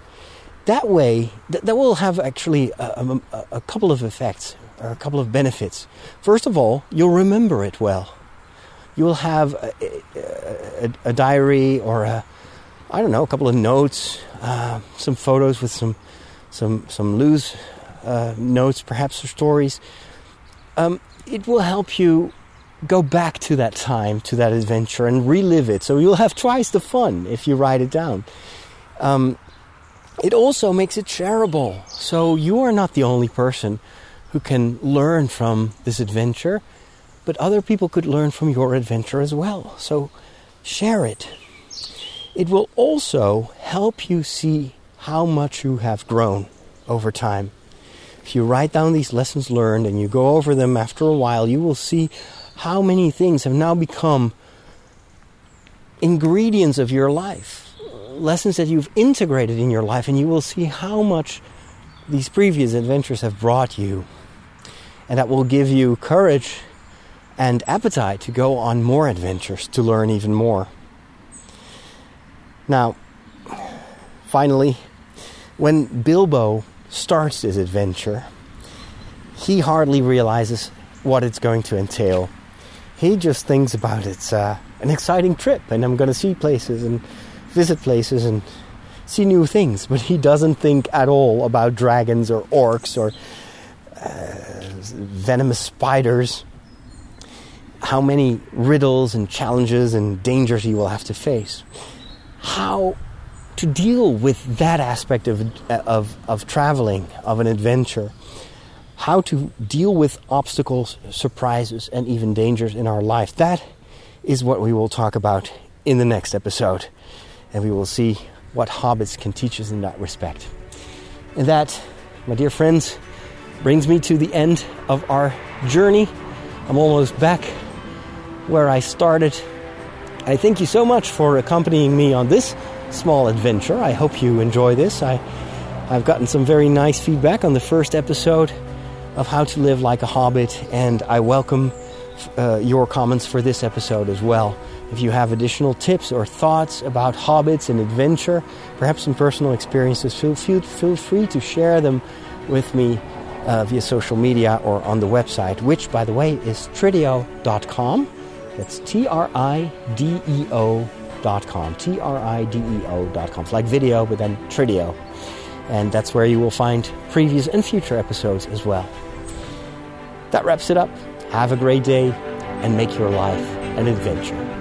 That way, th- that will have actually a, a, a couple of effects or a couple of benefits. First of all, you'll remember it well. You'll have a, a, a diary or a, I don't know, a couple of notes, uh, some photos with some, some, some loose uh, notes, perhaps or stories. Um, it will help you go back to that time, to that adventure, and relive it. So you'll have twice the fun if you write it down. Um, it also makes it shareable. So you are not the only person who can learn from this adventure, but other people could learn from your adventure as well. So share it. It will also help you see how much you have grown over time. If you write down these lessons learned and you go over them after a while, you will see how many things have now become ingredients of your life, lessons that you've integrated in your life, and you will see how much these previous adventures have brought you. And that will give you courage and appetite to go on more adventures, to learn even more. Now, finally, when Bilbo starts his adventure, he hardly realizes what it's going to entail. He just thinks about it's uh, an exciting trip and I'm going to see places and visit places and see new things, but he doesn't think at all about dragons or orcs or uh, venomous spiders. How many riddles and challenges and dangers he will have to face. How to deal with that aspect of, of, of traveling, of an adventure. How to deal with obstacles, surprises, and even dangers in our life. That is what we will talk about in the next episode. And we will see what hobbits can teach us in that respect. And that, my dear friends, brings me to the end of our journey. I'm almost back where I started. I thank you so much for accompanying me on this small adventure. I hope you enjoy this. I, I've gotten some very nice feedback on the first episode of How to Live Like a Hobbit, and I welcome uh, your comments for this episode as well. If you have additional tips or thoughts about hobbits and adventure, perhaps some personal experiences, feel, feel, feel free to share them with me uh, via social media or on the website, which, by the way, is trideo.com. That's T R I D E O trideo.com. T R I D E O.com. It's like video, but then Trideo. And that's where you will find previous and future episodes as well. That wraps it up. Have a great day and make your life an adventure.